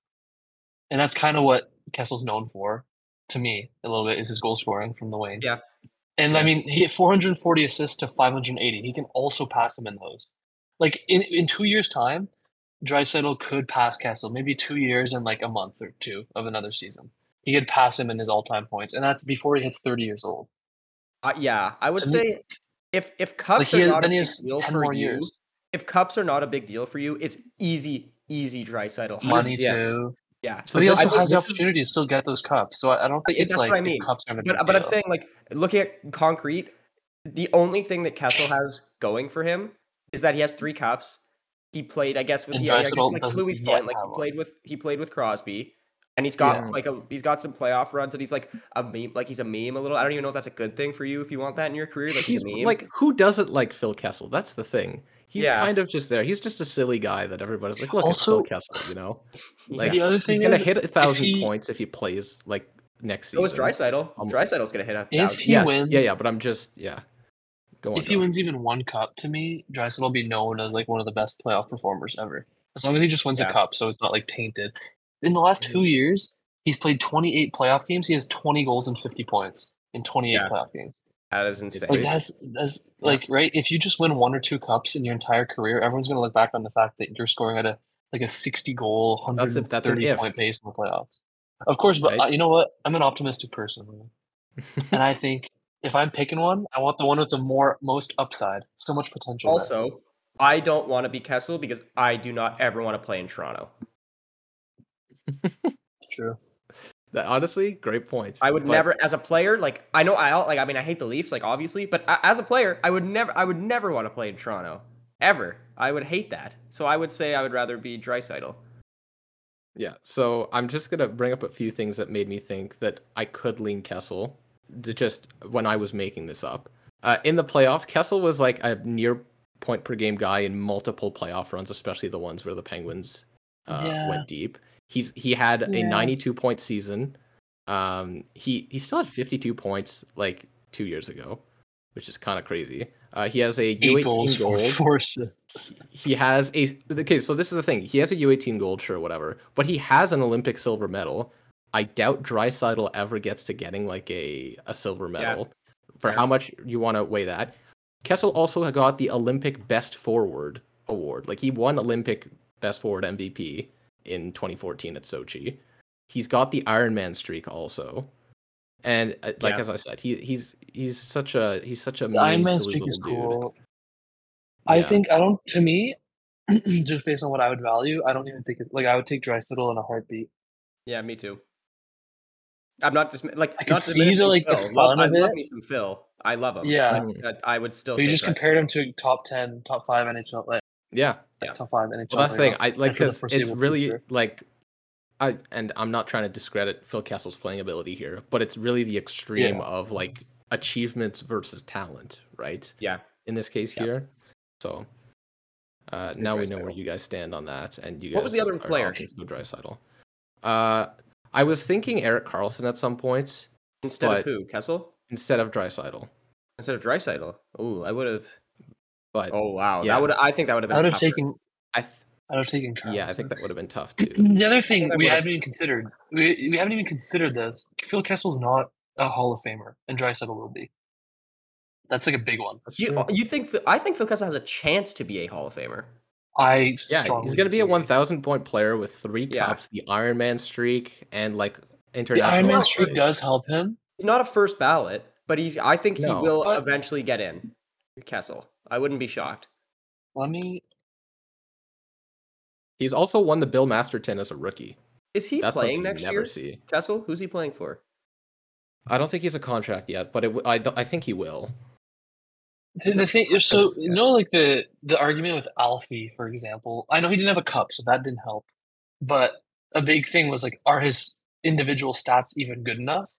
and that's kind of what Kessel's known for, to me, a little bit is his goal scoring from the wing. Yeah. and I mean he had 440 assists to 580. He can also pass him in those. Like in in two years' time, Draisaitl could pass Kessel, maybe two years and like a month or two of another season. He could pass him in his all-time points, and that's before he hits 30 years old. Uh, yeah, I would To me- say if if cups Like he are has, not a big deal for more you, years. if cups are not a big deal for you, it's easy easy Draisaitl. Money yes. too. Yeah, But he also I has the this is- opportunity to still get those cups. So I, I don't think Yeah, it's that's like what I mean. cups are a big But but I'm saying like looking at concrete, the only thing that Kessel has going for him is that he has three cups. He played, I guess, with And yeah, I guess, Draisaitl like to Louis' point, like he have one. played with he played with Crosby, and he's got Yeah. like a he's got some playoff runs, and he's like a meme, like he's a meme a little. I don't even know if that's a good thing for you if you want that in your career. Like he's, He's a meme. like who doesn't like Phil Kessel? That's the thing. He's Yeah. kind of just there. He's just a silly guy that everybody's like, look, Also- it's Phil Kessel, you know? Yeah. Like the other he's thing gonna is, hit a if thousand he- points if he plays like next so is season. Draisaitl. Um, Draisaitl's gonna hit a If thousand. he yes, wins- yeah, yeah, but I'm just yeah. Go on. if he Josh. wins even one cup, to me, Draisaitl will be known as like one of the best playoff performers ever. As long as he just wins Yeah. a cup, so it's not like tainted. In the last two years, he's played 28 playoff games. He has 20 goals and 50 points in 28 Yeah. playoff games. That is insane. Like that's that's like right. If you just win one or two cups in your entire career, everyone's gonna look back on the fact that you're scoring at a like a 60 goal, That's a- that's 130 point pace in the playoffs. Of course, but uh, Right. you know what? I'm an optimistic person, and I think if I'm picking one, I want the one with the more most upside. So much potential. there. Also, I don't want to be Kessel because I do not ever want to play in Toronto. True. That- honestly, great points. I would But- never, as a player, like I know I like. I mean, I hate the Leafs, like obviously, but a- as a player, I would never, I would never want to play in Toronto, ever. I would hate that. So I would say I would rather be Draisaitl. Yeah, so I'm just gonna bring up a few things that made me think that I could lean Kessel. th- Just when I was making this up, uh, in the playoffs, Kessel was like a near point per game guy in multiple playoff runs, especially the ones where the Penguins uh, Yeah. went deep. He's he had a 92 point season. Um, he he still had 52 points like two years ago, which is kind of crazy. Uh, he has a Eight U18 goals, gold. four assists. he has a okay so this is the thing. He has a u18 gold sure whatever but he has an olympic silver medal. I doubt Draisaitl ever gets to getting like a, a silver medal. For Fair. how much you want to weigh that. Kessel also got the olympic best forward award. Like he won olympic best forward mvp in 2014 at sochi he's got the ironman streak also and uh, like Yeah. as i said he he's he's such a he's such a The Iron Man streak is little dude. cool. I Yeah. think I don't. To me, just based on what I would value, I don't even think it's like I would take Draisaitl in a heartbeat. Yeah, me too. I'm not just like I could not see the, like, the Phil. Love, fun I of love it. me some Phil. I love him. Yeah. but, uh, I would still. But you just Draisaitl. compared him to top ten, top five NHL, like yeah Yeah. top five NHL. Well, that's the thing. I like and for the because it's really future. like, I and I'm not trying to discredit Phil Kessel's playing ability here, but it's really the extreme Yeah. of like achievements versus talent, right? Yeah. In this case Yeah. here, so uh, now we know where you guys stand on that, and you guys. What was the other player? go. Uh, I was thinking Erik Karlsson at some points Instead of who? Kessel? instead of Draisaitl, Instead of Draisaitl? Oh, I would have. But Oh wow, Yeah. that would. I think that would have I been. would have tougher. taken. I th- I would have taken. yeah, I think that would have been tough too. The other thing we would've- haven't even considered, we, we haven't even considered this. Phil Kessel's not a Hall of Famer, and Draisaitl will be. That's like a big one. You, you think? I think Phil Kessel has a chance to be a Hall of Famer. I Yeah, strongly he's gonna be a 1,000 point player with three Yeah. cups, the Iron Man streak, and like international. The international. Iron Man streak does help him. He's not a first ballot, but he. I think he will But- eventually get in. Kessel. I wouldn't be shocked. Let me. He's also won the Bill Masterton as a rookie. Is he That's playing something you next never year? see. Kessel? Who's he playing for? I don't think he has a contract yet, but it, w- I, don't- I think he will. The, the thing, so Yeah. you know, like the the argument with Alfie, for example. I know he didn't have a cup, so that didn't help. But a big thing was like, are his individual stats even good enough?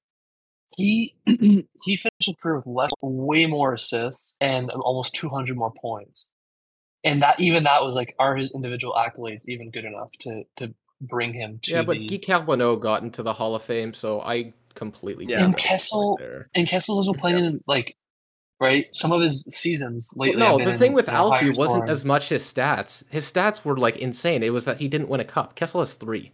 He he finished his career with less, way more assists and almost 200 more points. And that even that was like, are his individual accolades even good enough to to bring him to Yeah, but the Guy Carbonneau got into the Hall of Fame, so I completely Yeah. And Kessel- there. and Kessel also playing in like right some of his seasons Well, lately. no, have been the in, thing with Alfie wasn't scoring. as much his stats. His stats were like insane. It was that he didn't win a cup. Kessel has three.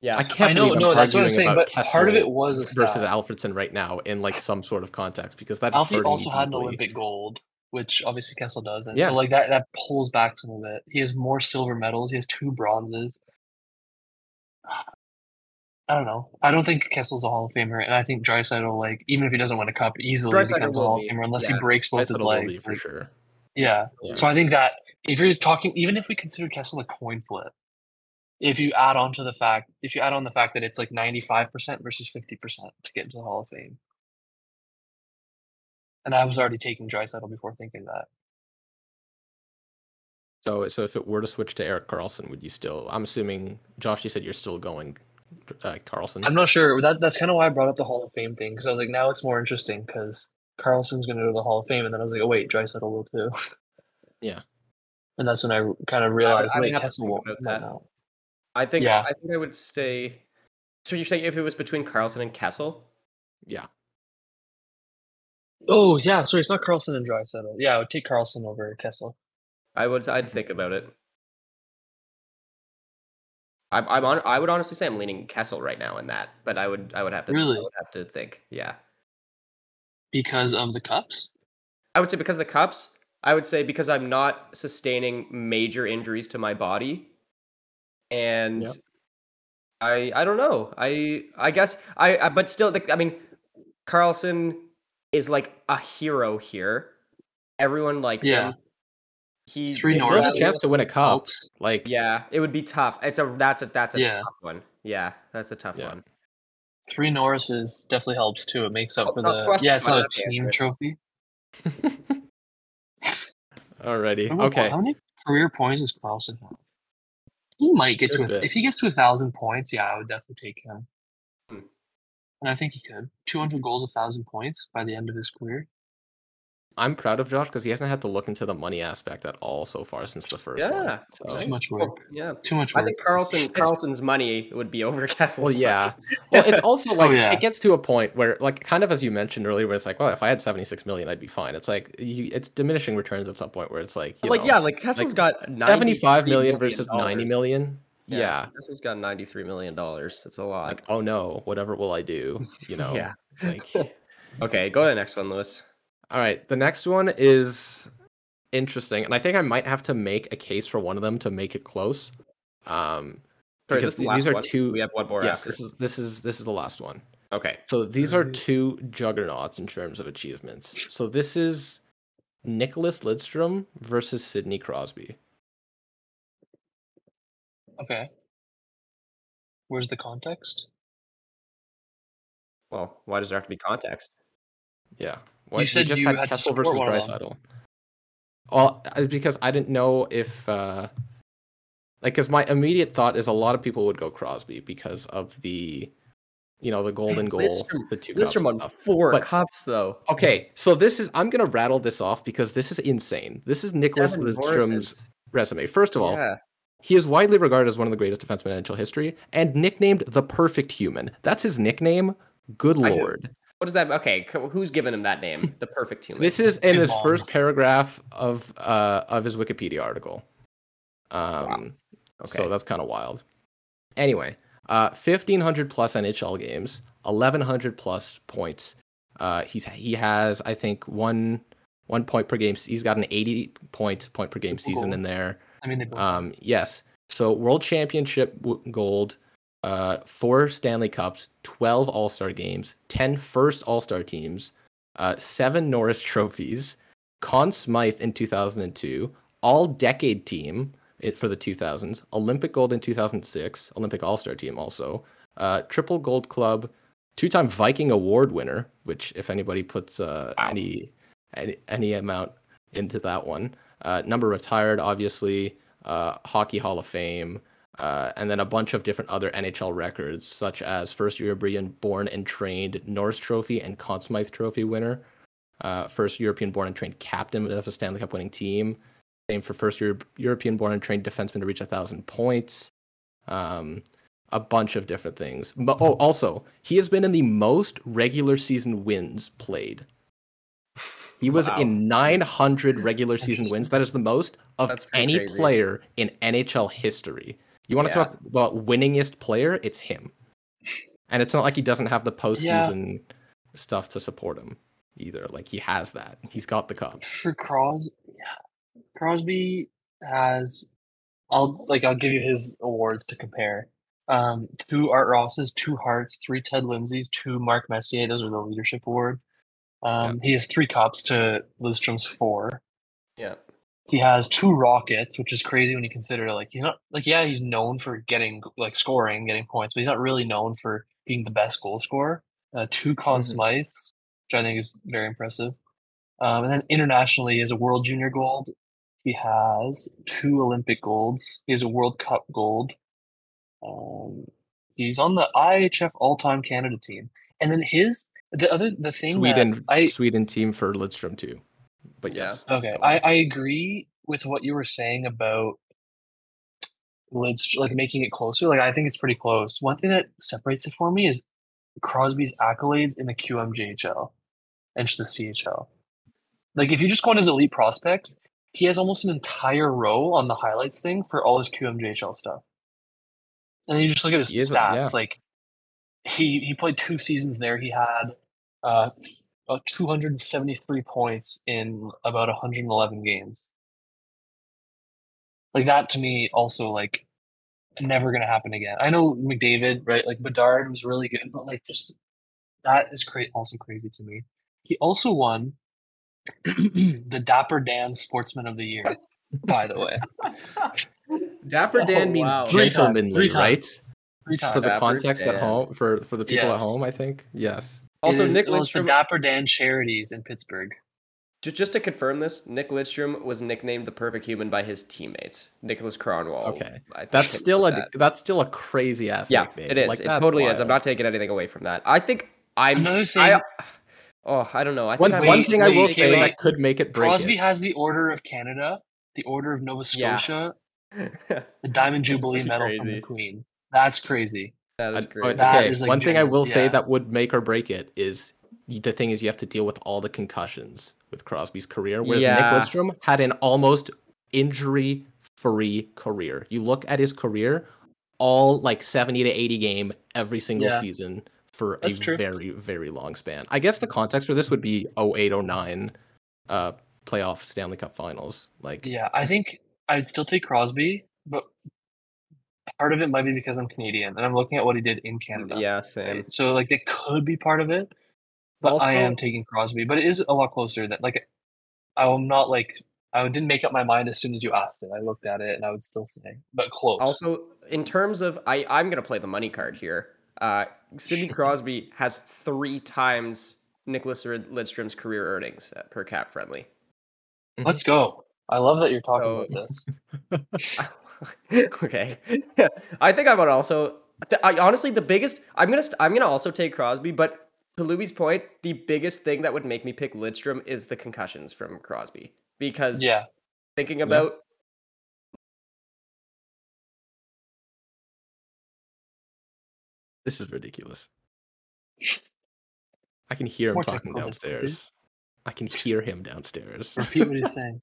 Yeah. I can't I know, believe I'm no, that's what I'm saying. about But part of it was a versus stat. Alfredsson right now in like some sort of context because that's Alfie also had an. Olympic gold, which obviously Kessel doesn't. Yeah. So like that that pulls back some of it. He has more silver medals. He has two bronzes. I don't know. I don't think Kessel's a Hall of Famer, and I think Draisaitl, like even if he doesn't win a cup, easily Draisaitl becomes a Hall of Famer unless yeah. he breaks both his Draisaitl will be legs. for like, sure. yeah. Yeah. So I think that if you're talking, even if we consider Kessel a coin flip, if you add on to the fact, if you add on the fact that it's like 95% versus 50% to get into the Hall of Fame. And I was already taking Draisaitl before thinking that. So, so if it were to switch to Erik Karlsson, would you still? I'm assuming, Josh, you said you're still going uh, Karlsson. I'm not sure. That that's kind of why I brought up the Hall of Fame thing because I was like, now it's more interesting because Karlsson's going to go to the Hall of Fame, and then I was like, oh wait, Draisaitl will too. Yeah. And that's when I kind of realized, I would wait, have to Kessel I think. Yeah. I think I would say. So you're saying if it was between Karlsson and Kessel? yeah. Oh yeah, sorry, it's not Karlsson and Draisaitl. Yeah, I would take Karlsson over Kessel. I would. I'd think about it. I'm. I'm on. I would honestly say I'm leaning Kessel right now in that, but I would. I would have to. Really? I would have to think. Yeah. Because of the cups? I would say because of the cups. I would say because I'm not sustaining major injuries to my body, and Yep. I. I don't know. I. I guess. I. I but still, the, I mean, Karlsson is like a hero here. Everyone likes Yeah. him. He Three He still has a chance to win a cup. Helps. Like, Yeah, it would be tough. It's a that's a that's a Yeah. tough one. Yeah, that's a tough Yeah. one. Three Norrises definitely helps too. It makes up Oh, for the yeah. It's not a don't have to answer team trophy. alrighty. Okay. How many career points does Karlsson have? He might get to a, if he gets to a thousand points. Yeah, I would definitely take him. Hmm. And I think he could. Two hundred goals, a thousand points by the end of his career. I'm proud of Josh because he hasn't had to look into the money aspect at all so far since the first one. Yeah, So, Too much Well, work. yeah, Too much Work. I think Karlsson Karlsson's money would be over Kessel's. well, yeah. Well, it's also Oh, like yeah. it gets to a point where, like, kind of as you mentioned earlier, where it's like, well, if I had 76 million, I'd be fine. It's like you, it's diminishing returns at some point where it's like, you like know, yeah, like Kessel's like, got 75 million $93 versus 90 dollars. Yeah. Kessel's got ninety three million dollars. That's a lot. Like, oh no, whatever will I do? You know. yeah. Like, Okay, go to the next one, Lewis. All right. The next one is interesting, and I think I might have to make a case for one of them to make it close. Um, Sorry, because the these are one? two. We have one more yes, after. this is this is this is the last one. Okay. So these are two juggernauts in terms of achievements. So this is Nicholas Lidstrom versus Sidney Crosby. Okay. Where's the context? Well, why does there have to be context? Yeah. You said just you had had to Kessel versus one of them. Draisaitl. Well, uh, because I didn't know if uh like because my immediate thought is a lot of people would go Crosby because of the you know the golden goal, Lidstrom- the two cups Lidstrom stuff. four But- cups though. Okay, so this is I'm gonna rattle this off because this is insane. This is Nicholas Seven Lidstrom's Norrises. resume. First of all, Yeah. He is widely regarded as one of the greatest defensemen in NHL history and nicknamed the perfect human. That's his nickname. Good I lord. What is that? Okay, who's given him that name? The perfect human. This is in His his first paragraph of uh of his Wikipedia article. Um so Okay. that's kind of wild. Anyway, uh 1500 plus NHL games, 1100 plus points. Uh he's he has I think one one point per game. He's got an 80 point point per game season in there. I mean, Um, yes. So world championship w- gold, uh, four Stanley Cups, 12 All Star games, 10 first All Star teams, uh, seven Norris trophies, Conn Smythe in 2002, all decade team for the 2000s, Olympic gold in 2006, Olympic All Star team also, uh, triple gold club, two time Viking award winner, which if anybody puts uh, Wow. any, any any amount into that one, uh, number retired, obviously, uh, Hockey Hall of Fame, uh, and then a bunch of different other NHL records, such as first European born and trained Norris Trophy and Conn Smythe Trophy winner, uh, first European born and trained captain of a Stanley Cup winning team, same for first Euro- European born and trained defenseman to reach a thousand points, um, a bunch of different things. But, oh, also, he has been in the most regular season wins played. He was Wow. in 900 regular season wins. That is the most of any crazy. player in NHL history. You want to Yeah. talk about winningest player? It's him. And it's not like he doesn't have the postseason stuff to support him either. Like he has that. He's got the cup. for Cros, yeah, Crosby has. I'll like I'll give you his awards to compare. Um, two Art Rosses, two Hearts, three Ted Lindsays, two Mark Messier. Those are the leadership award. Um, He has three cups to Lidstrom's four. yeah. He has two Rockets, which is crazy when you consider like he's not like yeah he's known for getting like scoring, getting points, but he's not really known for being the best goal scorer. Uh, two Conn Mhm. Smythes, which I think is very impressive. Um, and then internationally, he has a World Junior Gold. He has two Olympic golds. He has a World Cup gold. Um, he's on the IIHF All-Time Canada team. And then his the other the thing Sweden that I Sweden team for Lidstrom too. But Yeah. yes. Okay. I, I agree with what you were saying about Lids like making it closer. Like I think it's pretty close. One thing that separates it for me is Crosby's accolades in the QMJHL. enter the CHL. Like if you just go on his elite prospects, he has almost an entire row on the highlights thing for all his QMJHL stuff. And then you just look at his He is stats. yeah. Like he he played two seasons there. He had uh, about 273 points in about 111 games. Like that to me, also like never gonna happen again. I know McDavid, right? Like Bedard was really good, but like just that is cra- also crazy to me. He also won the Dapper Dan Sportsman of the Year, by the way. Dapper Dan Oh, means wow. Three times, gentlemanly, right? Three times. For the Dapper context at home, for for the people at home, I think yes. Also, It is- Nick it was the Lidstrom. Dapper Dan Charities in Pittsburgh. Ju- Just to confirm this, Nick Lidstrom was nicknamed the perfect human by his teammates. Nicholas Kronwall. Okay. That's still a that. that's still a crazy ass yeah. nickname. It is. Like, it that's totally is. I'm not taking anything away from that. I think I'm. Another I, oh, I don't know. I think One, I'm one Wait, thing I will wait, say wait. that could make it break Crosby it. has the Order of Canada, the Order of Nova Yeah. Scotia, the Diamond Jubilee pretty Medal from the Queen. That's crazy. That is Uh. That okay, is, like, one thing I genuine- will say that would make or break it is the thing is you have to deal with all the concussions with Crosby's career, whereas Yeah. Nick Lidstrom had an almost injury-free career. You look at his career, all like 70 to 80 game every single Yeah. season for That's a true. very very long span. I guess the context for this would be 0809 uh playoff Stanley Cup Finals. Like Yeah, I think I'd still take Crosby, but part of it might be because I'm Canadian and I'm looking at what he did in Canada. yeah, same. right? So like that could be part of it. But Also- I am taking Crosby. But it is a lot closer that like I'm not like I didn't make up my mind as soon as you asked it. I looked at it and I would still say, but close. Also, in terms of, I, I'm going to play the money card here. Uh, Sidney Crosby has three times Nicholas Lidstrom's career earnings per cap friendly. let's go. I love that you're talking So- about this. okay, Yeah. I think I would also. th- I, honestly, the biggest. I'm gonna. St- I'm gonna also take Crosby, but to Louis' point, the biggest thing that would make me pick Lidstrom is the concussions from Crosby because Yeah. thinking about this is ridiculous. I can hear him More talking technical difficulties. downstairs. I can hear him downstairs. Repeat what he's saying.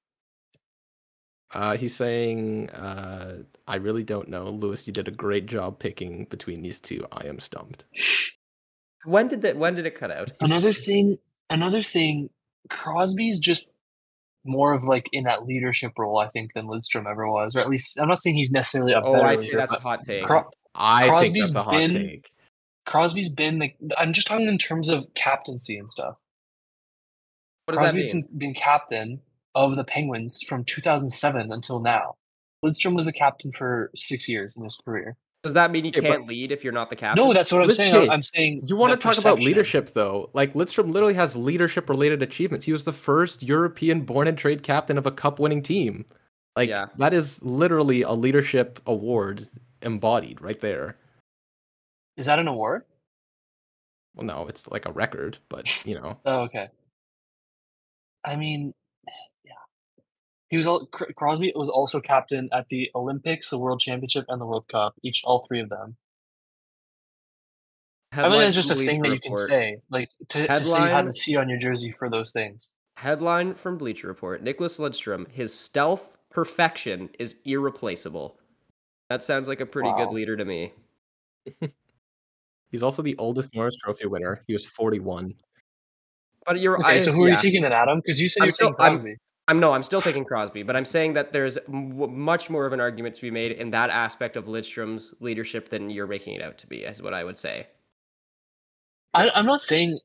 Uh, he's saying, uh, "I really don't know, Lewis. You did a great job picking between these two. I am stumped." when did that? When did it cut out? Another thing, another thing, Crosby's just more of like in that leadership role, I think, than Lidstrom ever was. Or at least I'm not saying he's necessarily a Oh, better I'd leader, that's a hot take. Cro- I think that's a hot been- take. Crosby's been the, I'm just talking in terms of captaincy and stuff. what does that Crosby's mean? been captain of the Penguins from 2007 until now. Lidstrom was the captain for six years in his career. Does that mean you Okay, but- can't lead if you're not the captain? No, that's what I'm Listen, saying. I'm- okay, I'm saying You want to the talk about leadership, though? Like Lidstrom literally has leadership-related achievements. He was the first European born and trade captain of a cup-winning team. Like Yeah. that is literally a leadership award embodied right there. Is that an award? Well, no, it's like a record, but you know. Oh, okay. I mean, yeah. He was all Crosby was also captain at the Olympics, the World Championship, and the World Cup. Each, all three of them. I mean, Headline it's just a thing that Bleacher you can Report. say, like to, to say you had Headline- the C on your jersey for those things. Headline from Bleacher Report: Nicholas Lidstrom, his stealth perfection is irreplaceable. That sounds like a pretty Wow. good leader to me. He's also the oldest Norris Trophy winner. He was 41. But you're Okay, I, so who are you taking then, Adam? Because you said I'm you're still- taking I'm- Crosby. I'm no, I'm still taking Crosby, but I'm saying that there's m- much more of an argument to be made in that aspect of Lidstrom's leadership than you're making it out to be. Is what I would say. I, I'm not saying.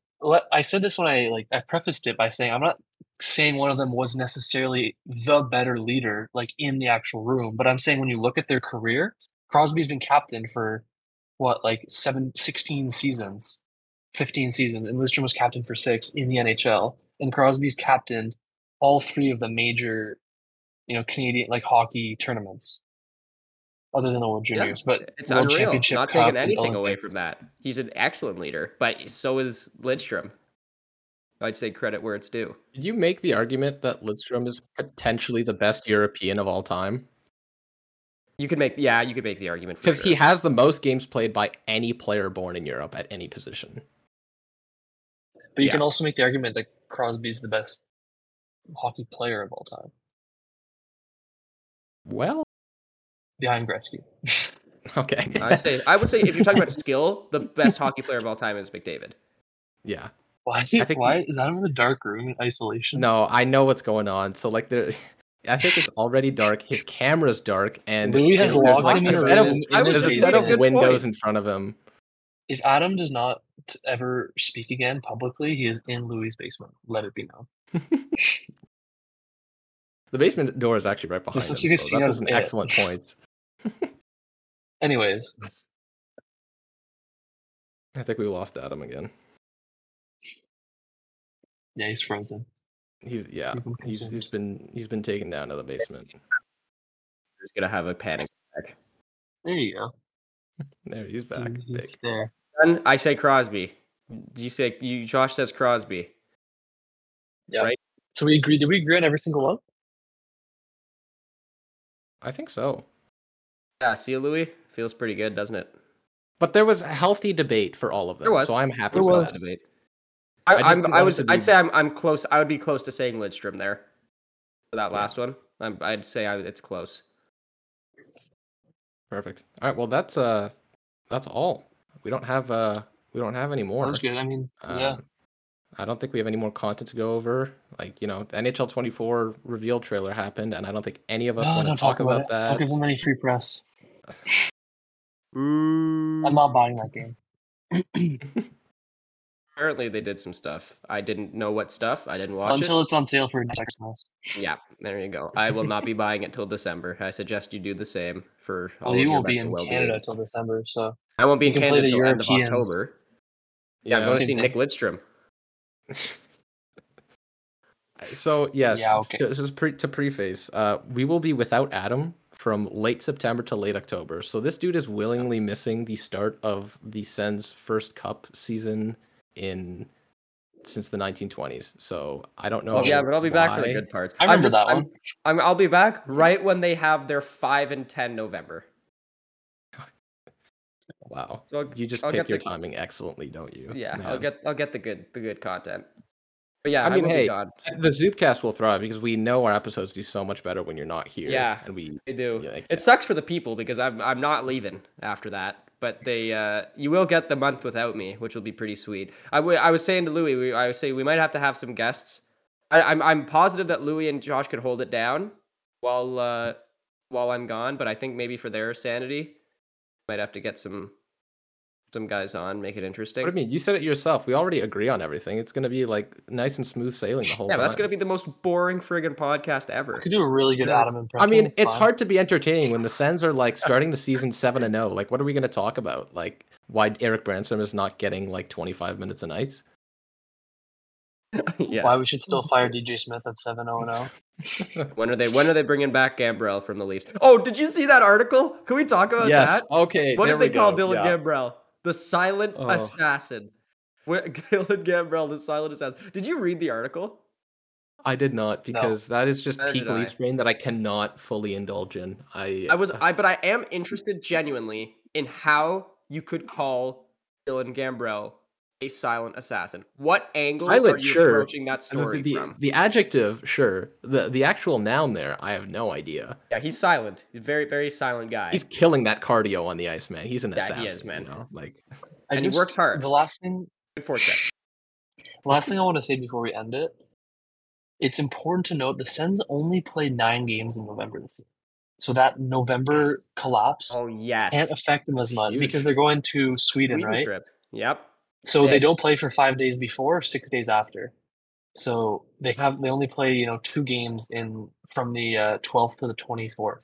I said this when I like I prefaced it by saying I'm not saying one of them was necessarily the better leader, like in the actual room. But I'm saying when you look at their career, Crosby's been captain for what, like seven, 16 seasons, 15 seasons, and Lidstrom was captain for six in the NHL. And Crosby's captained all three of the major, you know, Canadian like hockey tournaments, other than the World Yeah, Juniors. but It's World unreal. Championship, Not Cup, taking and anything away from that. He's an excellent leader, but so is Lidstrom. I'd say credit where it's due. Did you make the argument that Lidstrom is potentially the best European of all time? You could make, yeah, you could make the argument Because sure. he has the most games played by any player born in Europe at any position. But you Yeah. can also make the argument that Crosby's the best hockey player of all time, Well, behind Gretzky. okay. I say I would say if you're talking about skill, the best hockey player of all time is McDavid. yeah. Why? I think why he- is that in the dark room in isolation? No, I know what's going on. So like there I think it's already dark. His camera's dark, and Louis has there's locked like a in a set of- room in there's a set of windows point. in front of him. If Adam does not ever speak again publicly, he is in Louis' basement. Let it be known. The basement door is actually right behind him. looks like a So scene that was an It. excellent point. Anyways, I think we lost Adam again. yeah, he's frozen. He's yeah. He's consumed. he's been he's been taken down to the basement. He's gonna have a panic attack. There you go. There he's back. He's there. I say Crosby. You say you? Josh says Crosby. Yeah. Right. So we agree. Did we agree on every single one? I think so. Yeah. See you, Louis. Feels pretty good, doesn't it? But there was a healthy debate for all of them. There was. So I'm happy There with was that. debate. I, I I'm, I was. it I'd be- say I'm. I'm close. I would be close to saying Lidstrom there. For that last one, I'm, I'd say I, it's close. Perfect. All right. Well, that's uh, that's all. We don't have uh, we don't have any more. That was good. I mean, yeah. Um, I don't think we have any more content to go over. Like you know, the NHL 24 reveal trailer happened, and I don't think any of us No, want to don't talk about, it. that. Don't give him any free press. I'm not buying that game. Apparently, they did some stuff. I didn't know what stuff. I didn't watch Until it. it's on sale for Xmas. Yeah, there you go. I will not be buying it till December. I suggest you do the same for. all Well, of you won't be in well-being. Canada till December, so I won't be in Canada the till end of October. Yeah, I'm going to see thing. Nick Lidstrom. So yes, Yeah, okay. to, just pre- to preface, uh, we will be without Adam from late September to late October. So this dude is willingly missing the start of the Sens' first Cup season in since the 1920s. So I don't know. Oh, yeah, but I'll be back for the good parts. I I'm remember just- that I'm- one. I'm, I'll be back right when they have their five and ten November. Wow, So I'll, you just I'll pick your the- timing excellently, don't you? Yeah, I'll get I'll get the good the good content. But yeah, I I, mean, will hey, gone. The Zubcast will thrive because we know our episodes do so much better when you're not here. Yeah. and we They do. Yeah, it sucks for the people because I'm I'm not leaving after that. But they uh, you will get the month without me, which will be pretty sweet. I I was saying to Louis, we, I was saying we might have to have some guests. I, I'm I'm positive that Louis and Josh could hold it down while uh, while I'm gone. But I think maybe for their sanity, might have to get some some guys on, make it interesting. What do you mean? You said it yourself. We already agree on everything. It's gonna be like nice and smooth sailing the whole Yeah, time. but that's gonna be the most boring friggin' podcast I ever. could do a really good Yeah. Adam impression. I mean, it's it's hard to be entertaining when the Sens are like starting the season seven and zero. Like, what are we gonna talk about? Like, why Eric Branson is not getting like twenty five minutes a night? yes. Why we should still fire DJ Smith at seven zero and zero. Oh? When are they? When are they bringing back Gambrell from the Leafs? Oh, did you see that article? Can we talk about that? Okay. What there did they we call go. Dylan Yeah. Gambrell? The silent Oh. assassin. Where, Dylan Gambrell, the silent assassin. Did you read the article? I did not because that is just Neither peak did Leafs brain that I cannot fully indulge in. I I was, uh, I, but I am interested genuinely in how you could call Dylan Gambrell a silent assassin. What angle Silent, are you sure. approaching that story the, from? the adjective, sure. The the actual noun there, I have no idea. Yeah, he's silent. He's a very, very silent guy. He's killing that cardio on the ice, man. He's an Yeah, assassin. he is, man. You know? Like, I And he just- works hard. The last thing, Good forecheck. last thing I want to say before we end it, it's important to note the Sens only played nine games in November this year, so that November collapse Oh yes. can't affect them as much Huge. because they're going to Sweden, right? trip. Yep. So they don't play for five days before, six days after. So they have they only play you know two games in from the uh, twelfth to the twenty fourth.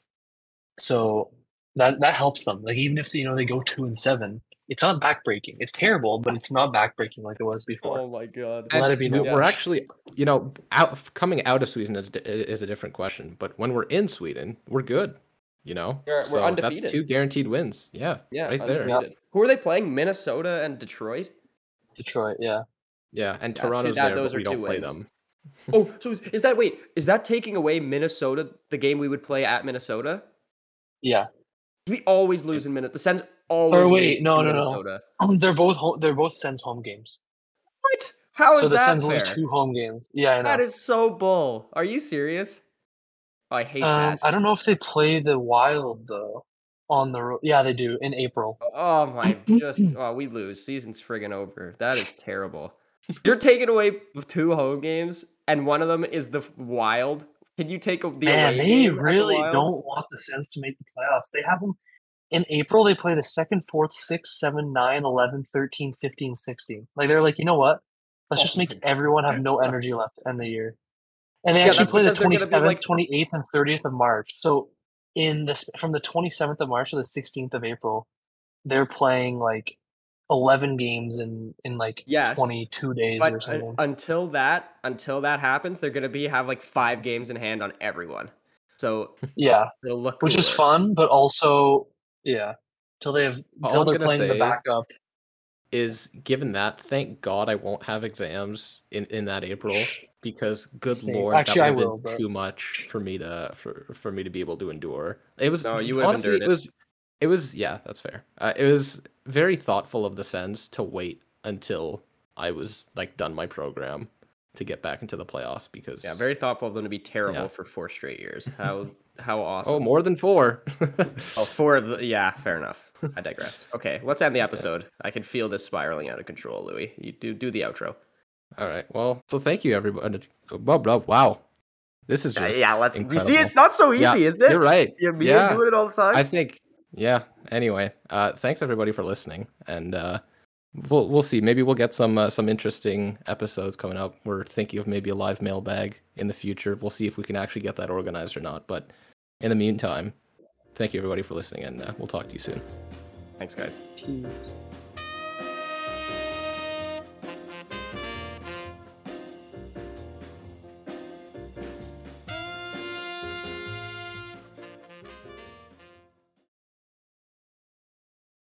So that that helps them. Like even if you know they go two and seven, it's not backbreaking. It's terrible, but it's not backbreaking like it was before. Oh my god. Let it be we, we're actually, you know, out coming out of Sweden is, is a different question. But when we're in Sweden, we're good. You know, We're- we're so that's two guaranteed wins. Yeah, Yeah, right there. undefeated. Who are they playing? Minnesota and Detroit. Detroit, yeah. Yeah, and Yeah, two- Toronto's that- there, those but are we don't two play wins. them. Oh, so is that wait? Is that taking away Minnesota, the game we would play at Minnesota? Yeah. We always lose in Minnesota. The Sens always wait, lose no, in no, no. Um, they're both home, they're both Sens home games. What? How is that? so the Sens fair? lose two home games. Yeah, I know. That is so bull. Are you serious? Oh, I hate um, that. I don't know if they play the Wild though on the road. Yeah, they do in April. Oh, oh my, just oh, we lose. Season's friggin' over. That is terrible. You're taking away two home games, and one of them is the Wild. Can you take a- the Man, away they game at the really don't want the Sens to make the playoffs. They have them in April. They play the second, fourth, sixth, seven, nine, 11, 13, 15, 16. Like they're like, you know what? Let's just Oh make everyone have no energy left to end the year. And they Yeah, actually play the because they're gonna be 27th, like- 28th, and 30th of March. So in this from the 27th of March to the 16th of April, they're playing like 11 games in in like Yes, 22 days or But something. until that, until that happens, they're gonna be have like five games in hand on everyone. So yeah, which is fun, but also yeah, till they have till they're playing the backup. Is given that, thank God I won't have exams in, in that April because good Same. lord, Actually, I that would have will, been but- too much for me to for, for me to be able to endure. It was No, you would have honestly endured it it. was it was yeah, that's fair. Uh, it was very thoughtful of the Sens to wait until I was like done my program to get back into the playoffs because Yeah, very thoughtful of them to be terrible Yeah. for four straight years. How how awesome. oh more than four. Oh, four of the yeah, fair enough. I digress. Okay, let's end the episode. I can feel this spiraling out of control, Louis. You do do the outro. All right. Well, so thank you everybody. Blah, blah, wow. This is just yeah, let's. You see, it's not so easy, Yeah, isn't it? You're right. Yeah, me yeah. doing it all the time. I think yeah. Anyway, uh thanks everybody for listening and uh we'll we'll see. Maybe we'll get some uh, some interesting episodes coming up. We're thinking of maybe a live mailbag in the future. We'll see if we can actually get that organized or not. But in the meantime, thank you everybody for listening and uh, we'll talk to you soon. Thanks, guys. Peace.